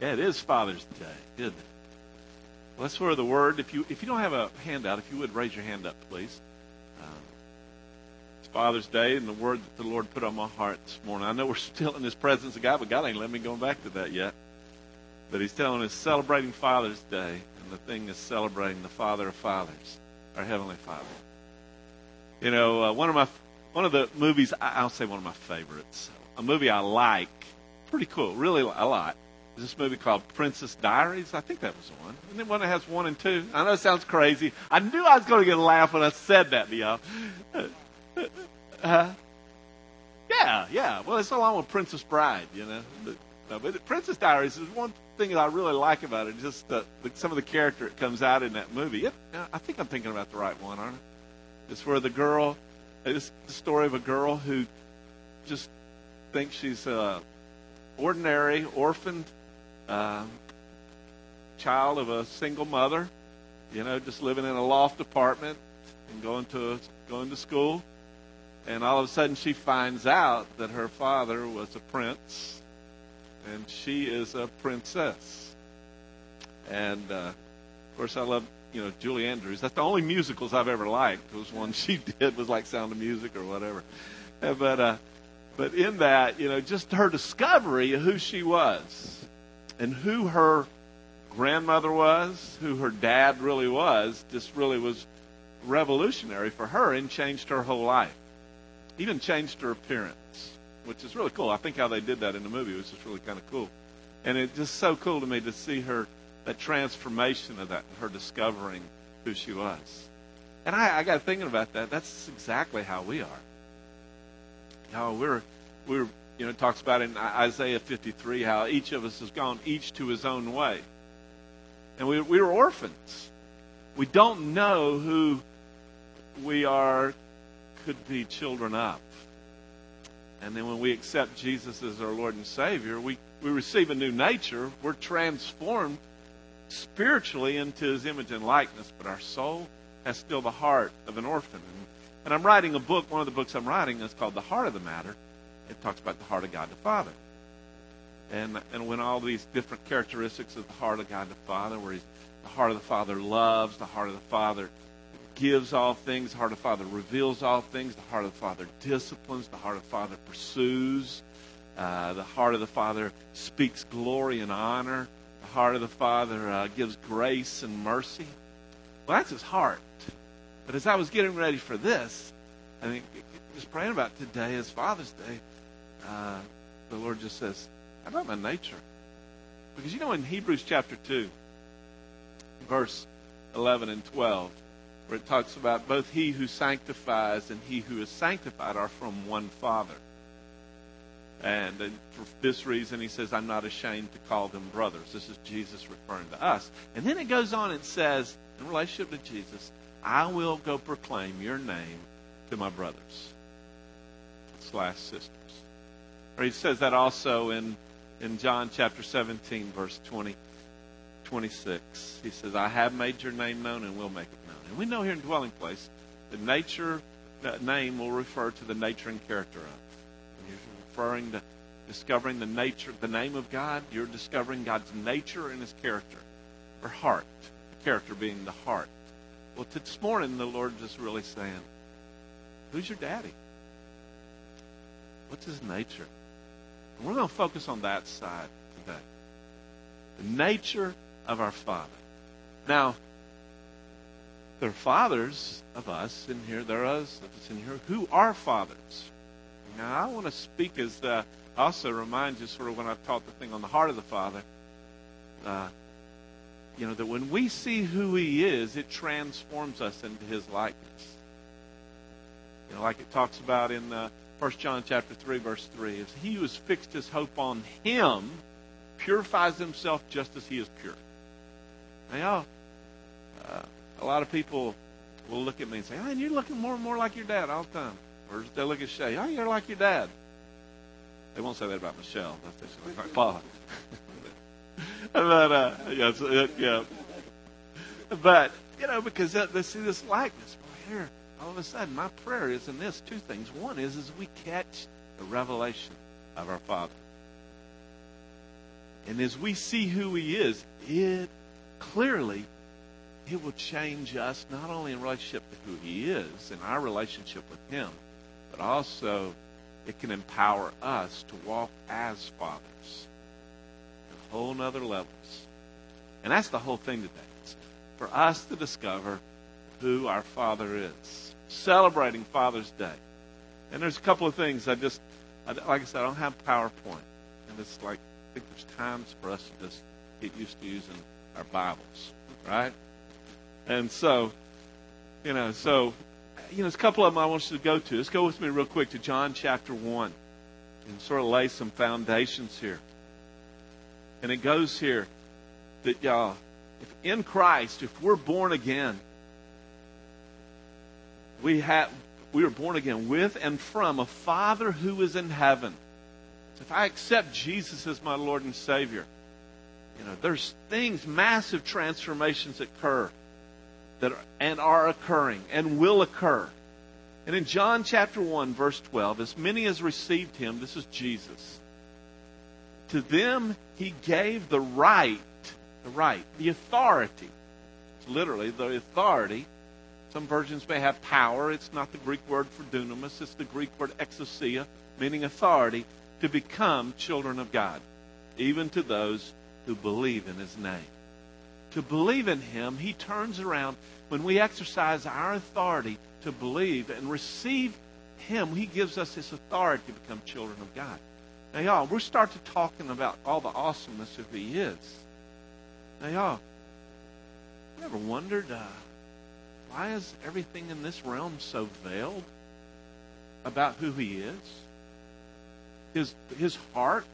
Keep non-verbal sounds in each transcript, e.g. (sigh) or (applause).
Yeah, it is Father's Day. Good. Well, that's where the word. If you if you don't have a handout, if you would raise your hand up, please. Um, it's Father's Day, and the word that the Lord put on my heart this morning. I know we're (laughs) still in His presence of God, but God ain't let me go back to that yet. But He's telling us celebrating Father's Day, and the thing is celebrating the Father of Fathers, our Heavenly Father. You know, uh, one of my one of the movies I'll say one of my favorites, a movie I like, pretty cool, really a lot this movie called Princess Diaries. I think that was the one. And then one that has one and two. I know it sounds crazy. I knew I was going to get a laugh when I said that to y'all. Uh, yeah, yeah. Well, it's along with Princess Bride, you know. But, no, but Princess Diaries is one thing that I really like about it. Just the, the, some of the character that comes out in that movie. It, I think I'm thinking about the right one, aren't I? It's where the girl. It's the story of a girl who just thinks she's a ordinary orphaned uh, child of a single mother, you know, just living in a loft apartment and going to going to school. And all of a sudden, she finds out that her father was a prince, and she is a princess. And uh, of course, I love you know Julie Andrews. That's the only musicals I've ever liked. Was one (laughs) she did was like Sound of Music or whatever. But uh, but in that, you know, just her discovery of who she was and who her grandmother was, who her dad really was, just really was revolutionary for her and changed her whole life. Even changed her appearance, which is really cool. I think how they did that in the movie was just really kind of cool. And it's just so cool to me to see her, that transformation of that, her discovering who she was. And I, I got thinking about that. That's exactly how we are. You know, we're, we're you know, talks about in Isaiah 53 how each of us has gone each to his own way. And we, we were orphans. We don't know who we are, could be children of. And then when we accept Jesus as our Lord and Savior, we, we receive a new nature. We're transformed spiritually into His image and likeness, but our soul has still the heart of an orphan. And, and I'm writing a book. One of the books I'm writing is called The Heart of the Matter it talks about the heart of God the Father. And, and when all these different characteristics of the heart of God the Father, where he's, the heart of the Father loves, the heart of the Father gives all things, the heart of the Father reveals all things, the heart of the Father disciplines, the heart of the Father pursues, uh, the heart of the Father speaks glory and honor, the heart of the Father uh, gives grace and mercy. Well, that's his heart. But as I was getting ready for this, I think just praying about today as Father's Day, uh, the Lord just says, How about my nature? Because you know, in Hebrews chapter 2, verse 11 and 12, where it talks about both he who sanctifies and he who is sanctified are from one Father. And, and for this reason, he says, I'm not ashamed to call them brothers. This is Jesus referring to us. And then it goes on and says, in relationship to Jesus, I will go proclaim your name to my brothers slash sisters. Or he says that also in, in John chapter 17, verse 20, 26. He says, I have made your name known and will make it known. And we know here in Dwelling Place, the nature, that name will refer to the nature and character of. When you're referring to discovering the nature, the name of God, you're discovering God's nature and his character, or heart. The character being the heart. Well, this morning, the Lord is really saying, Who's your daddy? What's his nature? And we're going to focus on that side today. The nature of our Father. Now, there are fathers of us in here. There are us of us in here who are fathers. Now, I want to speak as uh, also remind you, sort of when I've taught the thing on the heart of the Father, uh, you know, that when we see who He is, it transforms us into His likeness. You know, like it talks about in uh, 1 John chapter 3, verse 3. Is he who has fixed his hope on him purifies himself just as he is pure. Now, uh, a lot of people will look at me and say, man, you're looking more and more like your dad all the time. Or they look at Shay, oh, you're like your dad. They won't say that about Michelle. That's like my father. (laughs) but, uh, yeah, so, yeah. But, you know, because they see this likeness. Boy, here, all of a sudden, my prayer is in this two things. One is, is we catch the revelation of our Father. And as we see who He is, it clearly it will change us not only in relationship to who He is and our relationship with Him, but also it can empower us to walk as fathers at whole nother levels. And that's the whole thing today. It's for us to discover who our Father is. Celebrating Father's Day. And there's a couple of things I just, like I said, I don't have PowerPoint. And it's like, I think there's times for us to just get used to using our Bibles, right? And so, you know, so, you know, there's a couple of them I want you to go to. Let's go with me real quick to John chapter 1 and sort of lay some foundations here. And it goes here that, y'all, if in Christ, if we're born again, we have we are born again with and from a Father who is in heaven. If I accept Jesus as my Lord and Savior, you know, there's things, massive transformations occur that are, and are occurring and will occur. And in John chapter 1, verse 12, as many as received him, this is Jesus, to them he gave the right, the right, the authority. Literally the authority. Some versions may have power. It's not the Greek word for dunamis, it's the Greek word exousia, meaning authority, to become children of God, even to those who believe in his name. To believe in him, he turns around. When we exercise our authority to believe and receive him, he gives us his authority to become children of God. Now, y'all, we start to talking about all the awesomeness of he is. Now, y'all, you ever wondered uh, why is everything in this realm so veiled about who he is? His, his heart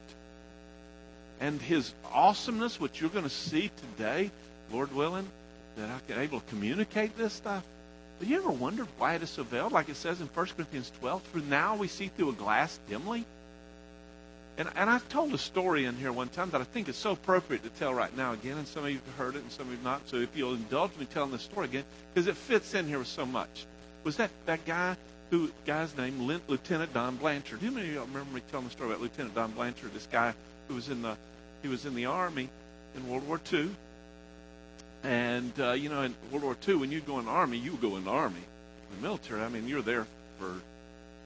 and his awesomeness, which you're going to see today, Lord willing, that I can able to communicate this stuff. Have you ever wondered why it is so veiled? Like it says in 1 Corinthians 12, through now we see through a glass dimly. And, and I've told a story in here one time that I think is so appropriate to tell right now again, and some of you have heard it and some of you have not. So if you'll indulge me telling this story again, because it fits in here so much. Was that that guy who guy's name Lieutenant Don Blanchard? Do many of you remember me telling the story about Lieutenant Don Blanchard? This guy who was in the he was in the army in World War II. And uh, you know, in World War II, when you go in the army, you go in the army. In the military, I mean, you're there for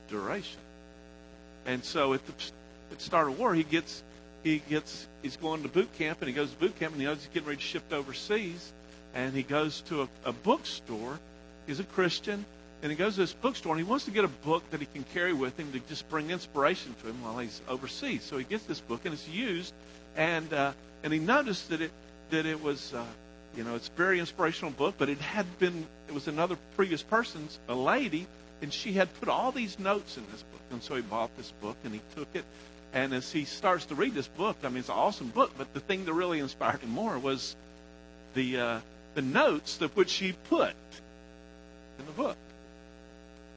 duration. And so at the at the start of war, he gets he gets he's going to boot camp, and he goes to boot camp, and he knows he's getting ready to shift overseas, and he goes to a, a bookstore. He's a Christian, and he goes to this bookstore, and he wants to get a book that he can carry with him to just bring inspiration to him while he's overseas. So he gets this book, and it's used, and uh, and he noticed that it that it was. Uh, you know, it's a very inspirational book, but it had been, it was another previous person's, a lady, and she had put all these notes in this book. And so he bought this book and he took it. And as he starts to read this book, I mean, it's an awesome book, but the thing that really inspired him more was the, uh, the notes that which she put in the book.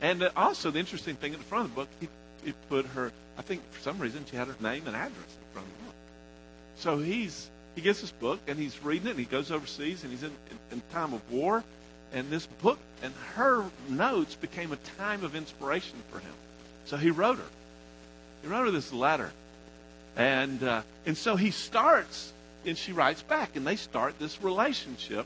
And uh, also, the interesting thing at the front of the book, he, he put her, I think for some reason, she had her name and address in the front of the book. So he's he gets this book and he's reading it and he goes overseas and he's in, in, in time of war and this book and her notes became a time of inspiration for him so he wrote her he wrote her this letter. And uh, and so he starts and she writes back and they start this relationship.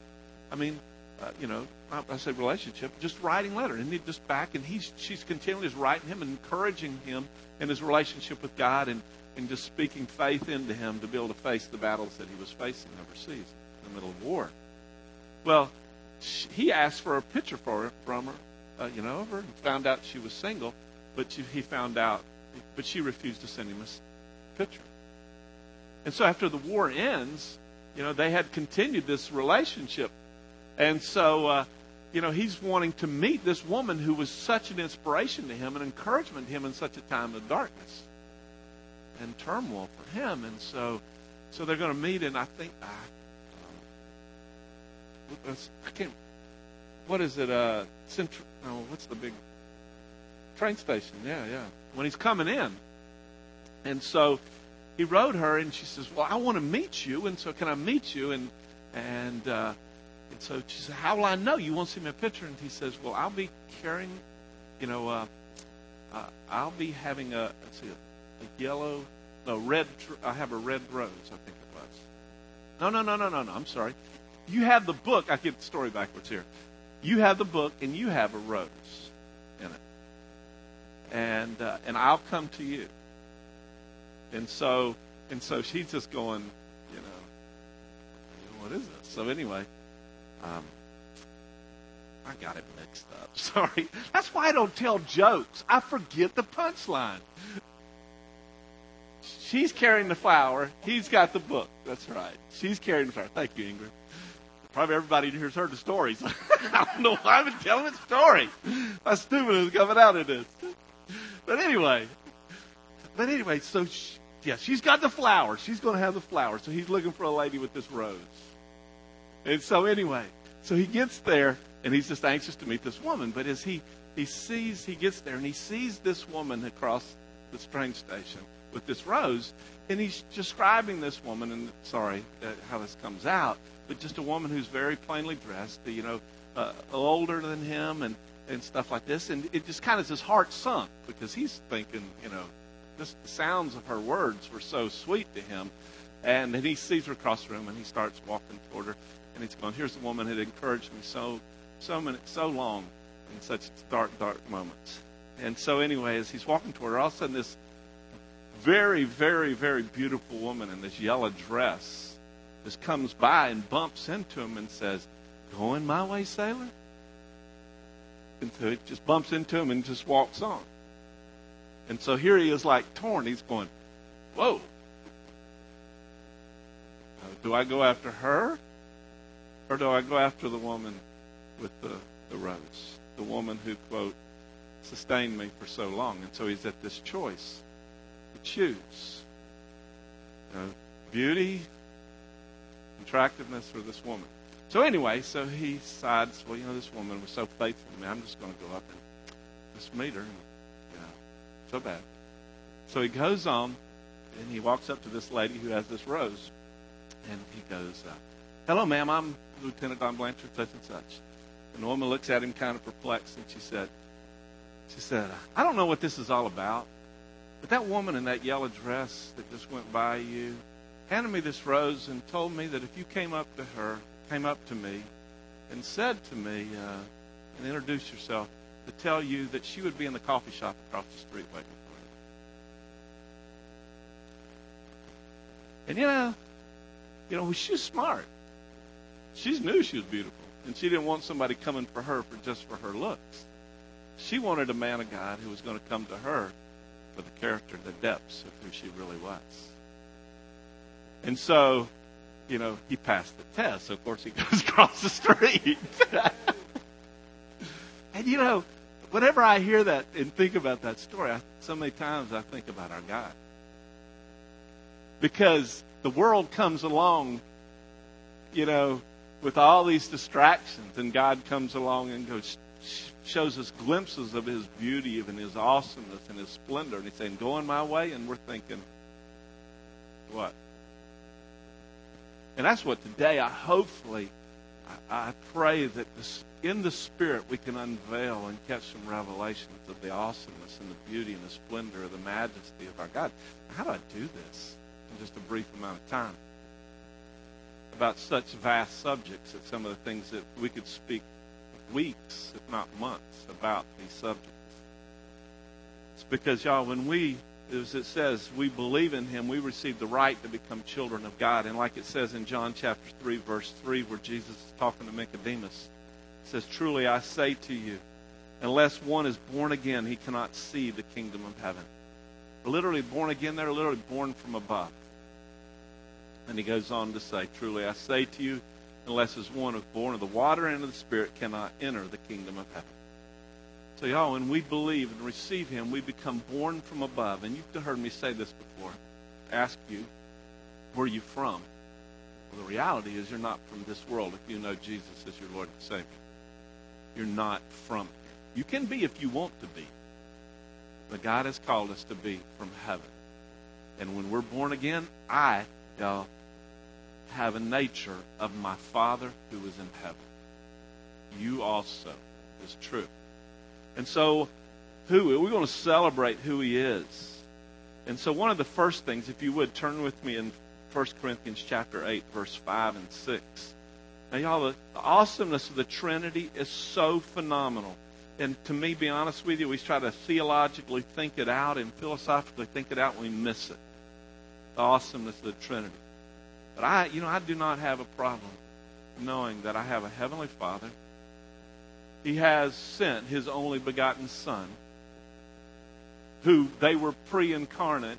I mean uh, you know I say relationship, just writing letter, and he just back, and he's she's continually just writing him and encouraging him in his relationship with God, and and just speaking faith into him to be able to face the battles that he was facing overseas in the middle of war. Well, she, he asked for a picture for her, from her, uh, you know, of her, and found out she was single, but she, he found out, but she refused to send him a picture. And so after the war ends, you know, they had continued this relationship. And so, uh, you know, he's wanting to meet this woman who was such an inspiration to him and encouragement to him in such a time of darkness and turmoil for him. And so, so they're going to meet, and I think I, uh, I can't. What is it? Uh, Central. Oh, what's the big train station? Yeah, yeah. When he's coming in, and so he wrote her, and she says, "Well, I want to meet you, and so can I meet you?" And and uh, and so she said, "How will I know? You won't see a picture?" And he says, "Well, I'll be carrying, you know, uh, uh, I'll be having a see, a yellow, no, red, I have a red rose, I think it was. No, no, no, no, no, no. I'm sorry. You have the book. I get the story backwards here. You have the book, and you have a rose in it, and uh, and I'll come to you. And so and so she's just going, you know, what is this? So anyway, um, I got it mixed up. (laughs) Sorry. That's why I don't tell jokes. I forget the punchline. She's carrying the flower. He's got the book. That's right. She's carrying the flower. Thank you, Ingrid. Probably everybody here's heard the stories. (laughs) I don't know why I'm telling the story. My stupid is coming out of this. But anyway, but anyway, so she, yeah, she's got the flower. She's going to have the flower. So he's looking for a lady with this rose. And so anyway, so he gets there and he's just anxious to meet this woman. But as he he sees, he gets there and he sees this woman across the train station with this rose, and he's describing this woman. And sorry uh, how this comes out, but just a woman who's very plainly dressed, you know, uh, older than him, and and stuff like this. And it just kind of his heart sunk because he's thinking, you know, just the sounds of her words were so sweet to him. And then he sees her across the room and he starts walking toward her. And he's going, Here's the woman who encouraged me so so many so long in such dark, dark moments. And so anyway, as he's walking toward her, all of a sudden this very, very, very beautiful woman in this yellow dress just comes by and bumps into him and says, Going my way, sailor? So it just bumps into him and just walks on. And so here he is like torn. He's going, Whoa. Uh, do I go after her? Or do I go after the woman with the, the rose? The woman who, quote, sustained me for so long. And so he's at this choice to choose. You know, beauty, attractiveness, or this woman. So anyway, so he decides, well, you know, this woman was so faithful to me. I'm just going to go up and just meet her. And, you know, so bad. So he goes on, and he walks up to this lady who has this rose, and he goes, uh, "Hello, ma'am. I'm Lieutenant Don Blanchard, such and such." And the woman looks at him kind of perplexed, and she said, "She said, I don't know what this is all about, but that woman in that yellow dress that just went by you." handed me this rose and told me that if you came up to her, came up to me, and said to me, uh, and introduced herself, to tell you that she would be in the coffee shop across the street waiting for you. And you know, you know, she's smart. She knew she was beautiful, and she didn't want somebody coming for her for just for her looks. She wanted a man of God who was going to come to her for the character, the depths of who she really was. And so, you know, he passed the test. So of course, he (laughs) goes across the street. (laughs) and you know, whenever I hear that and think about that story, I, so many times I think about our God. Because the world comes along, you know, with all these distractions, and God comes along and goes, shows us glimpses of His beauty and His awesomeness and His splendor. And He's saying, "Going my way," and we're thinking, "What?" And that's what today I hopefully, I, pray that this, in the Spirit we can unveil and catch some revelations of the awesomeness and the beauty and the splendor of the majesty of our God. How do I do this in just a brief amount of time? About such vast subjects that some of the things that we could speak weeks, if not months, about these subjects. It's because, y'all, when we as it says, we believe in him, we receive the right to become children of God. And like it says in John chapter 3, verse 3, where Jesus is talking to Nicodemus, says, Truly I say to you, unless one is born again, he cannot see the kingdom of heaven. Literally born again, they're literally born from above. And he goes on to say, Truly I say to you, unless as one is born of the water and of the Spirit cannot enter the kingdom of heaven. So, y'all, when we believe and receive Him, we become born from above. And you've heard me say this before. Ask you, where are you from? Well, the reality is you're not from this world if you know Jesus as your Lord and Savior. You're not from here. You can be if you want to be. But God has called us to be from heaven. And when we're born again, I, y'all, have a nature of my Father who is in heaven. You also is true. And so, who? We're going to celebrate who he is. And so, one of the first things, if you would, turn with me in 1 Corinthians chapter 8, verse 5 and 6. Now, y'all, the, the awesomeness of the Trinity is so phenomenal. And to me, be honest with you, we try to theologically think it out and philosophically think it out, and we miss it. The awesomeness of the Trinity. But I, you know, I do not have a problem knowing that I have a heavenly Father. He has sent his only begotten Son, who they were pre incarnate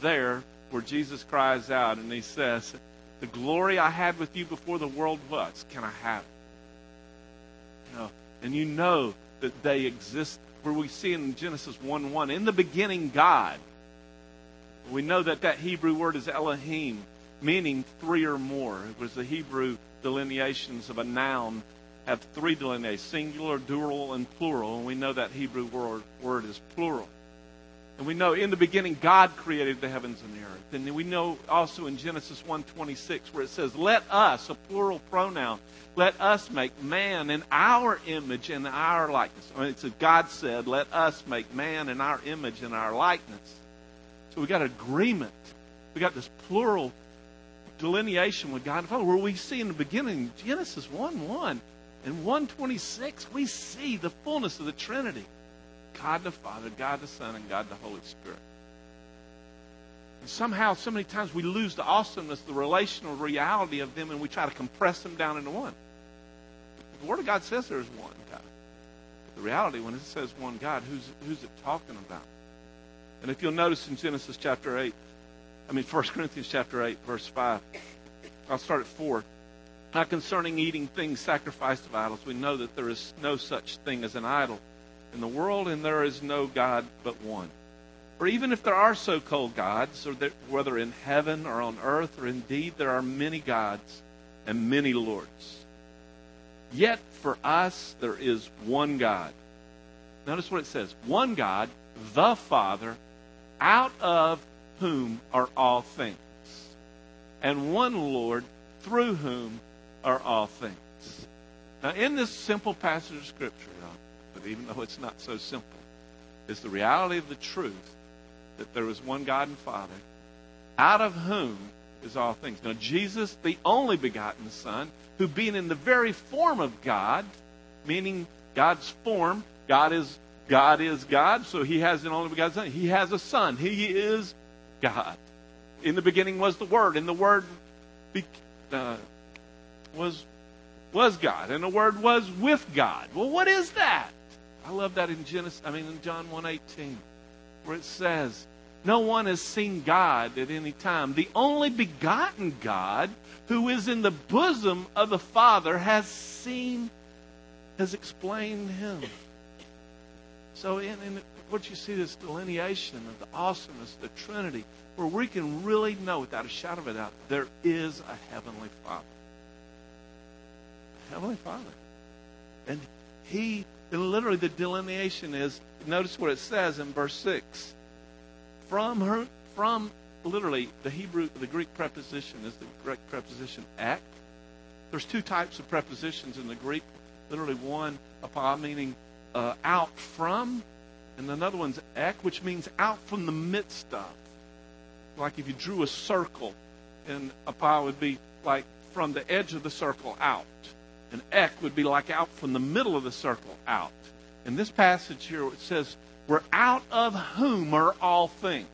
there where Jesus cries out and he says, The glory I had with you before the world was, can I have it? Know, and you know that they exist where we see in Genesis 1 1, in the beginning, God. We know that that Hebrew word is Elohim, meaning three or more. It was the Hebrew delineations of a noun have three delineations singular, dual, and plural. And we know that Hebrew word, word is plural. And we know in the beginning God created the heavens and the earth. And we know also in Genesis 1:26 where it says, "Let us," a plural pronoun, "let us make man in our image and our likeness." I mean, it's a God said, "Let us make man in our image and our likeness." So we got agreement. We got this plural delineation with God and Father, where we see in the beginning, Genesis 1 1 and 126, we see the fullness of the Trinity God the Father, God the Son, and God the Holy Spirit. And somehow, so many times, we lose the awesomeness, the relational reality of them, and we try to compress them down into one. The Word of God says there's one God. The reality, when it says one God, who's, who's it talking about? And if you'll notice in Genesis chapter 8, I mean, 1 Corinthians chapter 8, verse 5. I'll start at 4. Now, concerning eating things sacrificed to idols, we know that there is no such thing as an idol in the world, and there is no God but one. Or even if there are so called gods, or that, whether in heaven or on earth, or indeed there are many gods and many lords, yet for us there is one God. Notice what it says one God, the Father, out of whom are all things, and one Lord through whom are all things. Now, in this simple passage of Scripture, but even though it's not so simple, is the reality of the truth that there is one God and Father, out of whom is all things. Now, Jesus, the only begotten Son, who being in the very form of God, meaning God's form, God is God is God, so he has an only begotten Son. He has a Son. He is God. In the beginning was the Word, and the Word be, uh, was was God, and the Word was with God. Well, what is that? I love that in Genesis. I mean, in John one eighteen, where it says, "No one has seen God at any time. The only begotten God, who is in the bosom of the Father, has seen, has explained Him." So, in, in what you see this delineation of the awesomeness the Trinity, where we can really know without a shadow of a doubt there is a heavenly Father. Heavenly Father. And He, and literally the delineation is, notice what it says in verse 6. From her, from literally the Hebrew, the Greek preposition is the Greek preposition ek. There's two types of prepositions in the Greek. Literally one, apo, meaning uh, out from, and another one's ek, which means out from the midst of. Like if you drew a circle, and apo would be like from the edge of the circle out. And ek would be like out from the middle of the circle out. In this passage here, it says, We're out of whom are all things.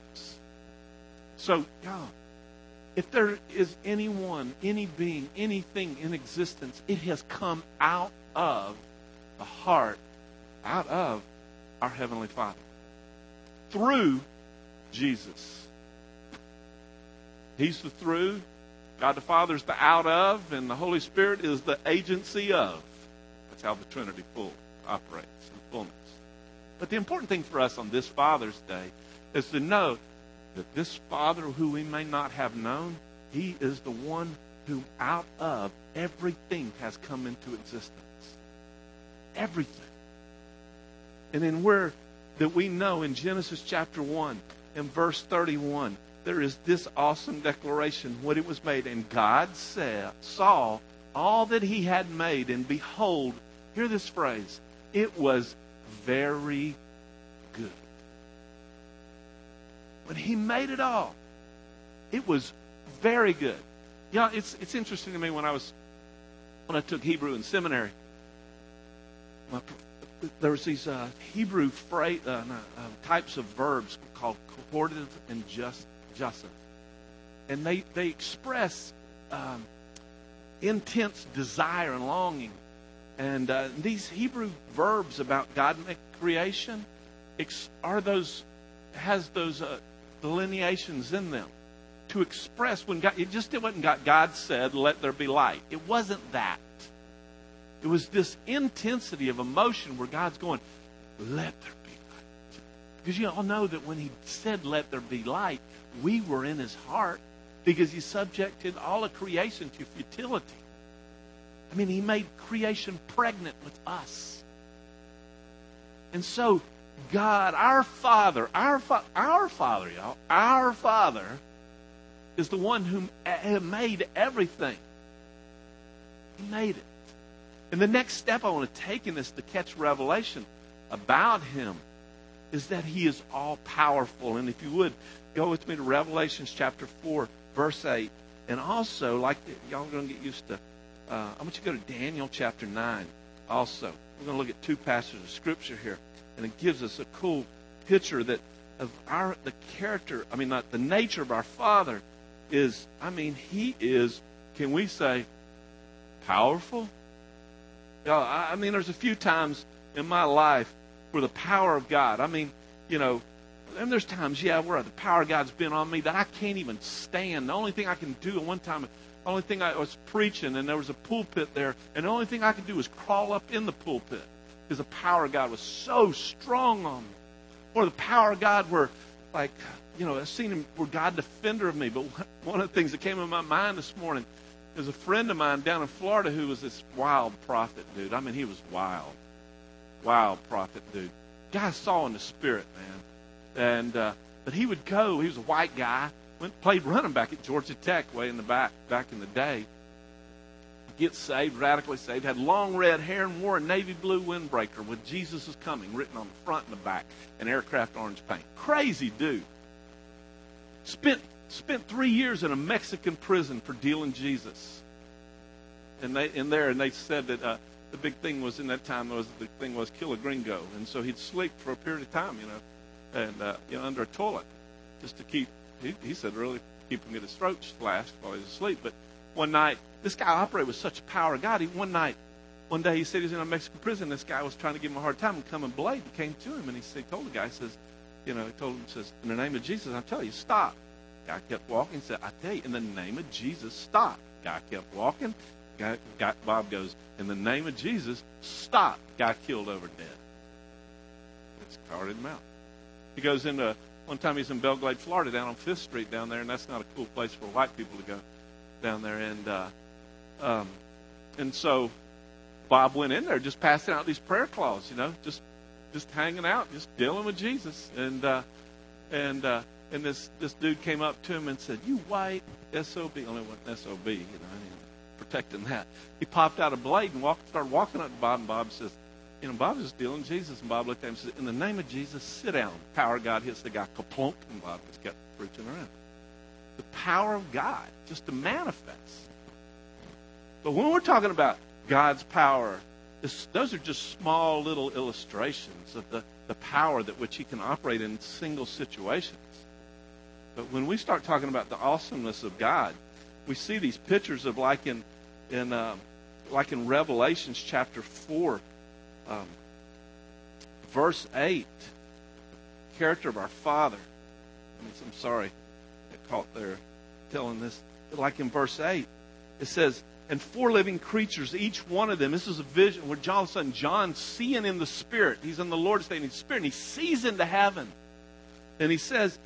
So, God, if there is anyone, any being, anything in existence, it has come out of the heart, out of our Heavenly Father. Through Jesus. He's the through. God the Father is the out of, and the Holy Spirit is the agency of. That's how the Trinity full operates in fullness. But the important thing for us on this Father's Day is to know that this Father who we may not have known, He is the one who out of everything has come into existence. Everything. And then where that we know in Genesis chapter 1 and verse 31, there is this awesome declaration when it was made. And God said, saw all that he had made, and behold, hear this phrase, it was very good. When he made it all, it was very good. Yeah, it's it's interesting to me when I was when I took Hebrew in seminary. My, there was these uh, Hebrew phrase, uh, uh, types of verbs called cohortative and just jussive, and they they express um, intense desire and longing. And uh, these Hebrew verbs about God make creation are those has those uh, delineations in them to express when God, it just it wasn't God, God said, let there be light. It wasn't that. It was this intensity of emotion where God's going, let there. Because you all know that when He said, let there be light, we were in His heart because He subjected all of creation to futility. I mean, He made creation pregnant with us. And so, God, our Father, our, fa- our Father, y'all, our Father, is the one who made everything. He made it. And the next step I want to take in this to catch revelation about him is that he is all powerful. And if you would, go with me to Revelations chapter 4, verse 8. And also, like y'all are going to get used to, uh, I want you to go to Daniel chapter 9 also. We're going to look at two passages of scripture here. And it gives us a cool picture that of our the character, I mean not the nature of our Father is, I mean, he is, can we say, powerful? You know, I mean, there's a few times in my life where the power of God, I mean, you know, and there's times, yeah, where the power of God's been on me that I can't even stand. The only thing I can do, at one time, the only thing I was preaching, and there was a pulpit there, and the only thing I could do was crawl up in the pulpit because the power of God was so strong on me. Or the power of God where, like, you know, I've seen him were God defender of me. But (laughs) one of the things that came in my mind this morning is a friend of mine down in Florida who was this wild prophet dude. I mean, he was wild, wild prophet dude. Guy saw in the spirit, man. And uh, but he would go. He was a white guy. Went played running back at Georgia Tech way in the back back in the day. Get saved, radically saved. Had long red hair and wore a navy blue windbreaker with Jesus is coming written on the front and the back, and aircraft orange paint. Crazy dude. Spent spent three years in a Mexican prison for dealing Jesus. And they in there, and they said that uh, the big thing was in that time was the thing was kill a gringo, and so he'd sleep for a period of time, you know, and uh, you know under a toilet, just to keep. He, he said really keep him get his throat slashed while he's asleep. But one night, this guy operated with such power of God. He one night, one day he said he was in a Mexican prison. This guy was trying to give him a hard time, and come and blade and came to him, and he, said, he told the guy, he says, you know, he told him, says, in the name of Jesus, I tell you, stop. Guy kept walking. Said, I tell you, in the name of Jesus, stop. Guy kept walking. Guy, guy, Bob goes, in the name of Jesus, stop. Guy killed over dead. It's carted him out. He goes into, one time he's in Belle Glade, Florida, down on Fifth Street down there, and that's not a cool place for white people to go down there. And, uh, um, and so Bob went in there just passing out these prayer claws, you know, just, just hanging out, just dealing with Jesus. And, uh, and, uh, and this this dude came up to him and said, "You white sob." Only one sob, you know, that. He popped out a blade and walked, started walking up to Bob. And Bob says, "You know, Bob is dealing Jesus." And Bob looked at him and said, "In the name of Jesus, sit down." Power of God hits the guy kaplunk, and Bob just kept preaching around. The power of God just to manifest. But when we're talking about God's power, this, those are just small little illustrations of the, the power that which He can operate in single situations. But when we start talking about the awesomeness of God, we see these pictures of like in in uh, like in Revelations chapter four, um, verse eight, character of our Father. I mean, I'm sorry, I caught there telling this. Like in verse eight, it says, "And four living creatures, each one of them." This is a vision where John, sudden, John seeing in the Spirit. He's in the Lord's state in Spirit, and he sees into heaven, and he says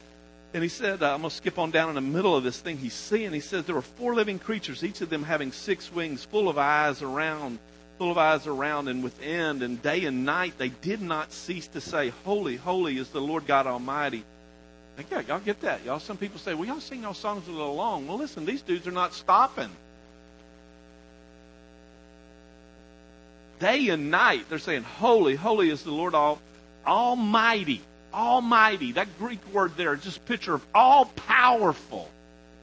and he said, uh, I'm going to skip on down in the middle of this thing he's seeing. He says there were four living creatures, each of them having six wings, full of eyes around, full of eyes around and within. And day and night they did not cease to say, Holy, holy is the Lord God Almighty. Yeah, y'all get that. Y'all, some people say, well, y'all sing y'all songs a little long. Well, listen, these dudes are not stopping. Day and night, they're saying, Holy, holy is the Lord all, Almighty. Almighty. That Greek word there, just picture of all powerful.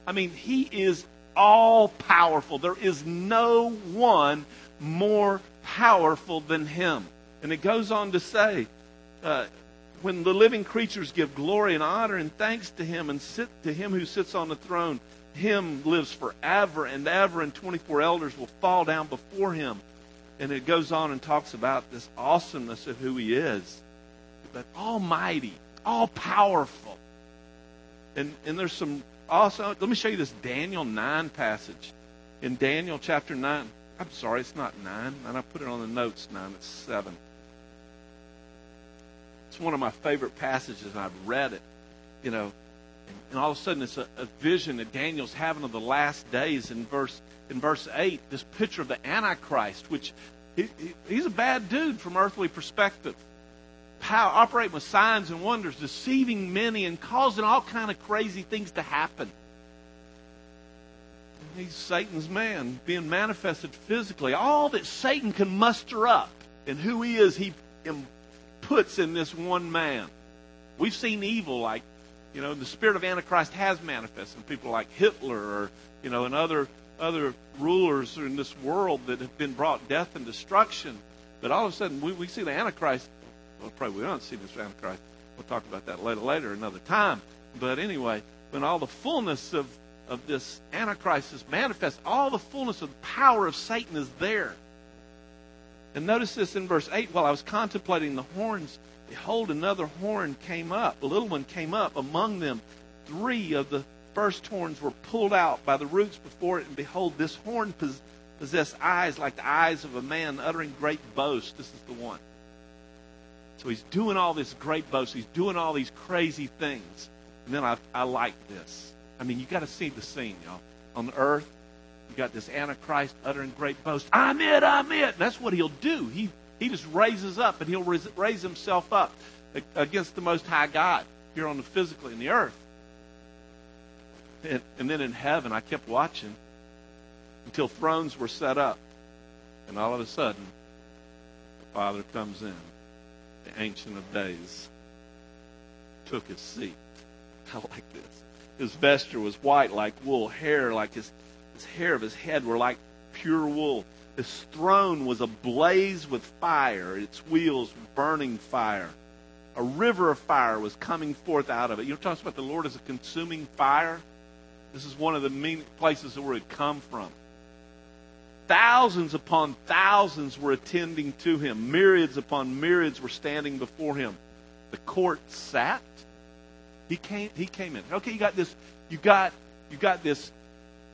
I mean, he is all powerful. There is no one more powerful than him. And it goes on to say, uh, when the living creatures give glory and honor and thanks to him and sit to him who sits on the throne, him lives forever and ever, and 24 elders will fall down before him. And it goes on and talks about this awesomeness of who he is. But almighty, all powerful. And, and there's some also, let me show you this Daniel 9 passage. In Daniel chapter 9, I'm sorry, it's not 9, and I put it on the notes 9, it's 7. It's one of my favorite passages, and I've read it, you know. And, all of a sudden, it's a, a vision that Daniel's having of the last days in verse in verse 8, this picture of the Antichrist, which he, he, he's a bad dude from earthly perspective power, operating with signs and wonders, deceiving many and causing all kind of crazy things to happen. He's Satan's man being manifested physically. All that Satan can muster up and who he is, he puts in this one man. We've seen evil like, you know, the spirit of Antichrist has manifested in people like Hitler or, you know, and other other rulers in this world that have been brought death and destruction. But all of a sudden, we, we see the Antichrist well, probably we don't see this Antichrist. We'll talk about that later, later, another time. But anyway, when all the fullness of, of this Antichrist is manifest, all the fullness of the power of Satan is there. And notice this in verse 8 while I was contemplating the horns, behold, another horn came up. A little one came up. Among them, three of the first horns were pulled out by the roots before it. And behold, this horn possessed eyes like the eyes of a man uttering great boast. This is the one. So he's doing all this great boast. He's doing all these crazy things. And then I, I like this. I mean, you got to see the scene, y'all. On the earth, you got this Antichrist uttering great boast. I'm it, I'm it. That's what he'll do. He, he just raises up and he'll raise, raise himself up against the Most High God here on the physically in the earth. And, and then in heaven, I kept watching until thrones were set up. And all of a sudden, the Father comes in the Ancient of Days, took his seat. I like this. His vesture was white like wool, hair like his, his hair of his head were like pure wool. His throne was ablaze with fire, its wheels burning fire. A river of fire was coming forth out of it. You know, talks about the Lord as a consuming fire. This is one of the main places where it come from. Thousands upon thousands were attending to him. Myriads upon myriads were standing before him. The court sat. He came, he came in. Okay, you got this, you got, you got this,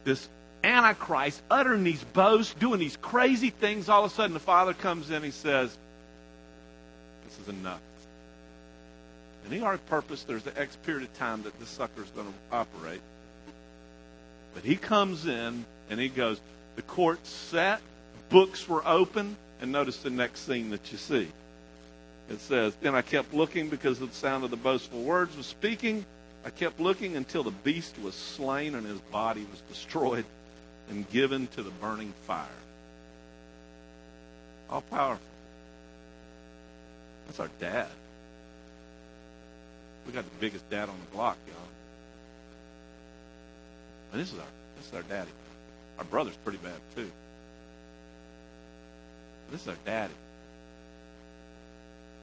this Antichrist uttering these boasts, doing these crazy things. All of a sudden, the Father comes in. He says, "This is enough." And he already purposed there's the X period of time that this sucker is going to operate. But he comes in and he goes, the court sat, books were open, and notice the next scene that you see. It says, Then I kept looking because the sound of the boastful words was speaking. I kept looking until the beast was slain and his body was destroyed and given to the burning fire. All powerful. That's our dad. We got the biggest dad on the block, y'all. And this is our this is our daddy. Our brother's pretty bad too. This is our daddy.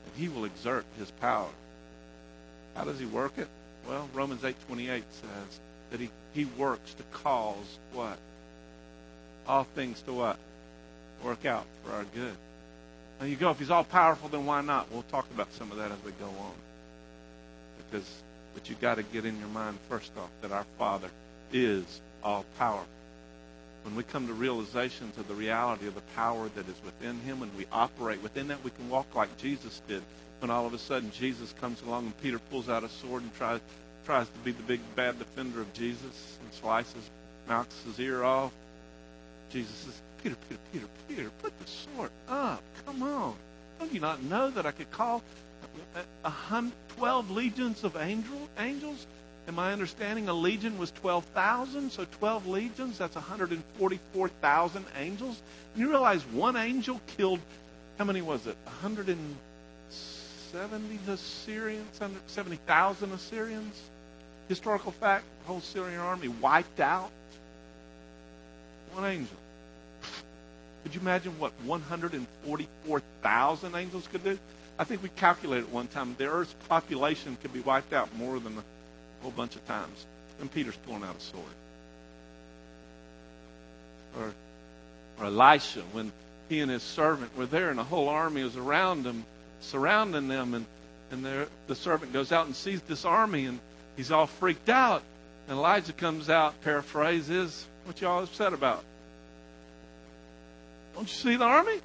And he will exert his power. How does he work it? Well, Romans 8.28 says that he, he works to cause what? All things to what? Work out for our good. Now you go, if he's all powerful, then why not? We'll talk about some of that as we go on. Because, but you got to get in your mind first off that our Father is all powerful when we come to realizations of the reality of the power that is within him and we operate within that, we can walk like Jesus did. When all of a sudden Jesus comes along and Peter pulls out a sword and tries tries to be the big bad defender of Jesus and slices, knocks his ear off. Jesus says, Peter, Peter, Peter, Peter, put the sword up. Come on. Don't you not know that I could call a, a 12 legions of angel, angels in my understanding, a legion was 12,000, so 12 legions, that's 144,000 angels. And you realize one angel killed, how many was it? 170 Assyrians, 70,000 Assyrians? historical fact, the whole Syrian army wiped out. One angel. Could you imagine what 144,000 angels could do? I think we calculated one time the Earth's population could be wiped out more than whole bunch of times. And Peter's pulling out a sword. Or, or Elisha, when he and his servant were there and the whole army was around them, surrounding them, and, and the servant goes out and sees this army and he's all freaked out. And Elijah comes out, paraphrase is, what y'all upset about? Don't you see the army?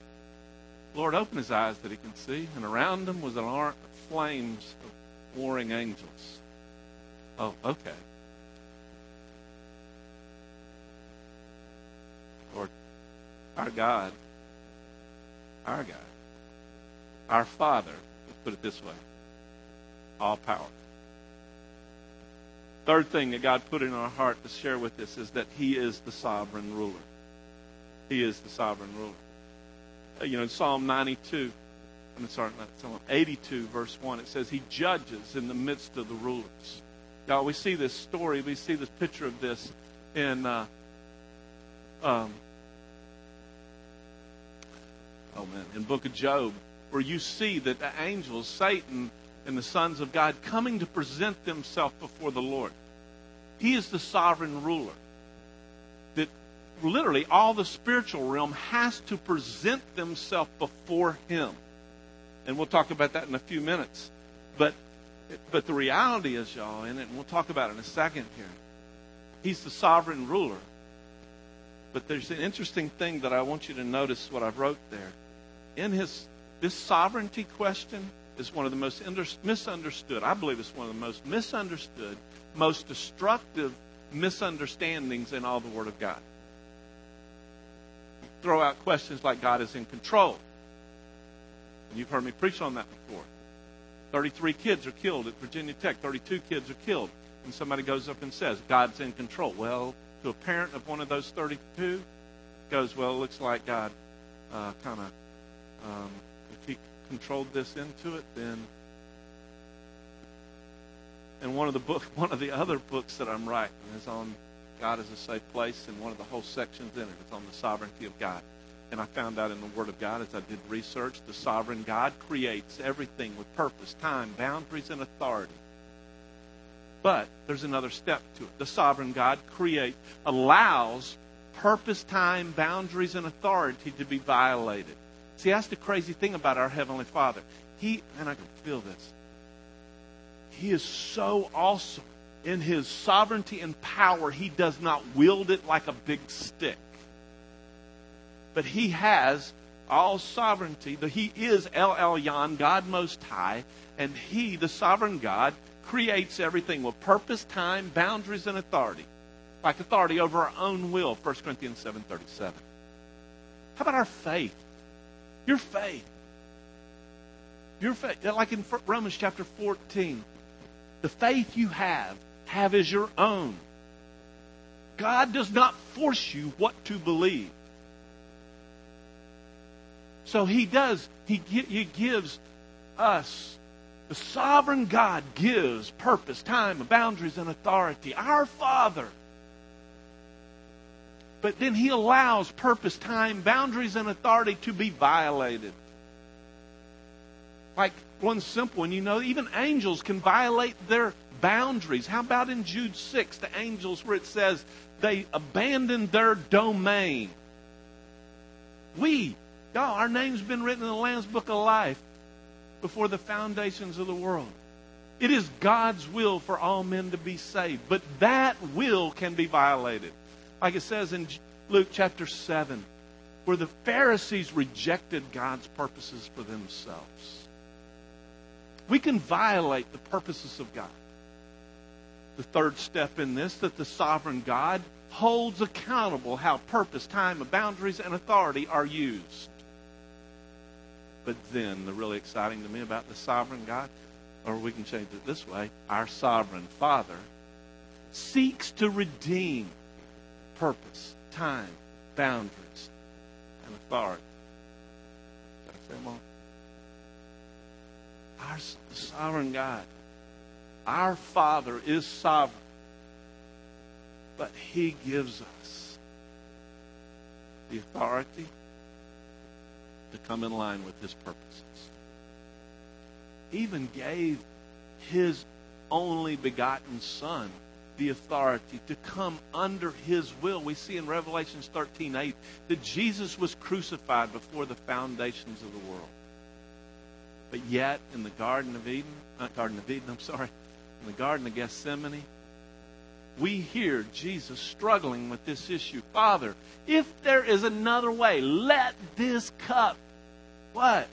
Lord opened his eyes that he can see, and around him was an arc of flames of warring angels. Oh, okay. Lord, our God, our God, our Father, let's put it this way, all power. Third thing that God put in our heart to share with us is that He is the sovereign ruler. He is the sovereign ruler. Uh, you know, Psalm 92, I'm sorry, not Psalm 82, verse 1, it says, He judges in the midst of the rulers. Now, we see this story, we see this picture of this in, uh, um, oh man, in book of Job, where you see that the angels, Satan, and the sons of God coming to present themselves before the Lord. He is the sovereign ruler That literally all the spiritual realm has to present themselves before him. And we'll talk about that in a few minutes. But but the reality is, y'all, and we'll talk about it in a second here. He's the sovereign ruler. But there's an interesting thing that I want you to notice what I've wrote there. In his this sovereignty question is one of the most misunderstood. I believe it's one of the most misunderstood, most destructive misunderstandings in all the Word of God throw out questions like God is in control. And you've heard me preach on that before. 33 kids are killed at Virginia Tech, 32 kids are killed. And somebody goes up and says, God's in control. Well, to a parent of one of those 32, goes, well, it looks like God uh, kind of, um, if he controlled this into it, then. And one of the book, (laughs) one of the other books that I'm writing is on God is a safe place, and one of the whole sections in it is on the sovereignty of God. And I found out in the Word of God as I did research, the sovereign God creates everything with purpose, time, boundaries, and authority. But there's another step to it. The sovereign God create allows purpose, time, boundaries, and authority to be violated. See, that's the crazy thing about our Heavenly Father. He, and I can feel this, He is so awesome in his sovereignty and power, he does not wield it like a big stick. But he has all sovereignty. He is El Elyon, God Most High, and he, the sovereign God, creates everything with purpose, time, boundaries, and authority. Like authority over our own will, 1 Corinthians 7.37. How about our faith? Your faith. Your faith. Like in Romans chapter 14. The faith you have have as your own. God does not force you what to believe. So he does, he, he gives us, the sovereign God gives purpose, time, boundaries, and authority. Our Father. But then he allows purpose, time, boundaries, and authority to be violated. Like one simple one, you know, even angels can violate their boundaries. How about in Jude 6, the angels, where it says they abandoned their domain? We, y'all, our name's been written in the Lamb's Book of Life before the foundations of the world. It is God's will for all men to be saved, but that will can be violated. Like it says in Luke chapter 7, where the Pharisees rejected God's purposes for themselves. We can violate the purposes of God the third step in this that the sovereign God holds accountable how purpose, time, boundaries, and authority are used. But then, the really exciting to me about the sovereign God, or we can change it this way our sovereign Father seeks to redeem purpose, time, boundaries, and authority. Our sovereign God Our Father is sovereign, but He gives us the authority to come in line with His purposes. Even gave His only begotten Son the authority to come under his will. We see in Revelations 13 8 that Jesus was crucified before the foundations of the world. But yet, in the Garden of Eden, not Garden of Eden, I'm sorry, in the Garden of Gethsemane, we hear Jesus struggling with this issue. Father, if there is another way, let this cup, what?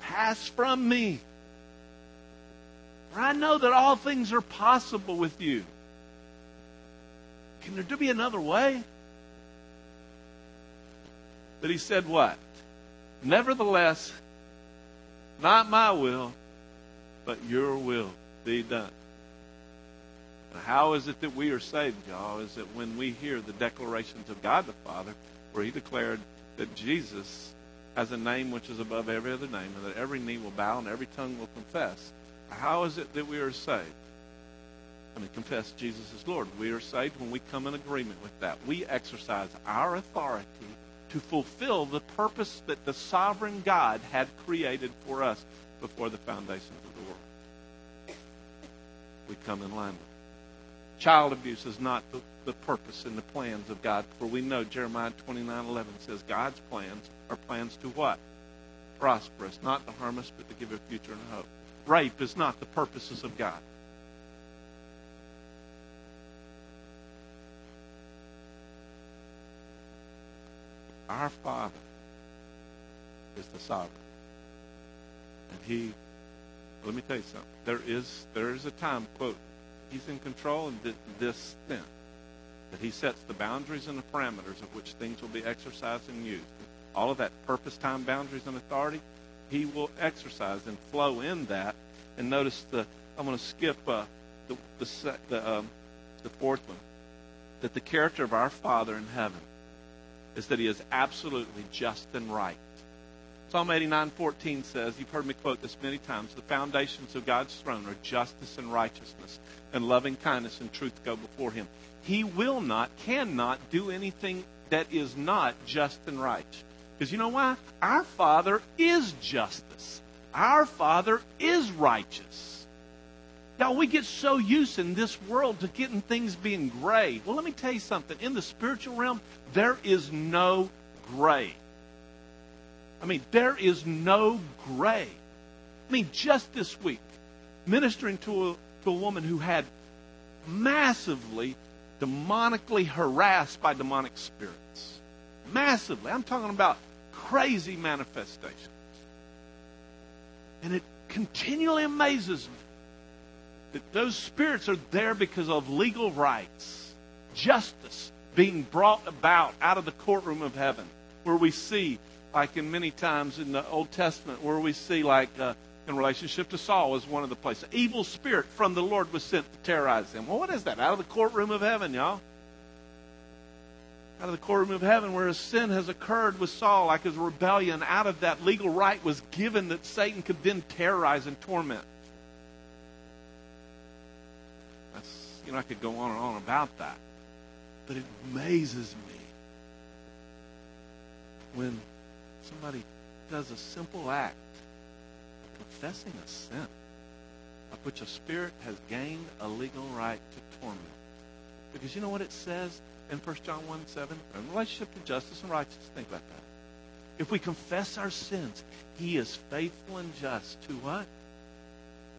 Pass from me. For I know that all things are possible with you. Can there be another way? But he said what? Nevertheless, not my will, but your will be done. How is it that we are saved, y'all? Is that when we hear the declarations of God the Father, where he declared that Jesus has a name which is above every other name, and that every knee will bow and every tongue will confess. How is it that we are saved? I mean, confess Jesus is Lord. We are saved when we come in agreement with that. We exercise our authority to fulfill the purpose that the sovereign God had created for us before the foundations of the world. We come in line with it. Child abuse is not the, the purpose and the plans of God, for we know Jeremiah 29 11 says God's plans are plans to what? Prosperous, not to harm us, but to give a future and hope. Rape is not the purposes of God. Our Father is the sovereign. And He, let me tell you something. There is, there is a time, quote, He's in control in this thing. That He sets the boundaries and the parameters of which things will be exercised and used. All of that purpose, time, boundaries, and authority, He will exercise and flow in that. And notice the, I'm going to skip uh, the, the, the, um, the fourth one. That the character of our Father in heaven is that he is absolutely just and right. Psalm 89:14 says, you've heard me quote this many times, the foundations of God's throne are justice and righteousness, and loving kindness and truth go before him. He will not, cannot do anything that is not just and right. Because you know why? Our Father is justice. Our Father is righteous. Now, we get so used in this world to getting things being gray. Well, let me tell you something. In the spiritual realm, there is no gray. I mean, there is no gray. I mean, just this week, ministering to a, to a woman who had massively demonically harassed by demonic spirits. Massively. I'm talking about crazy manifestations. And it continually amazes me that those spirits are there because of legal rights, justice being brought about out of the courtroom of heaven, where we see, like in many times in the Old Testament, where we see, like uh, in relationship to Saul, was one of the places. Evil spirit from the Lord was sent to terrorize him. Well, what is that? Out of the courtroom of heaven, y'all. Out of the courtroom of heaven, where a sin has occurred with Saul, like his rebellion, out of that legal right was given that Satan could then terrorize and torment. you know, I could go on and on about that. But it amazes me when somebody does a simple act of confessing a sin of which a spirit has gained a legal right to torment. Because you know what it says in 1 John 1 7? In relationship to justice and righteousness, think about that. If we confess our sins, he is faithful and just to what?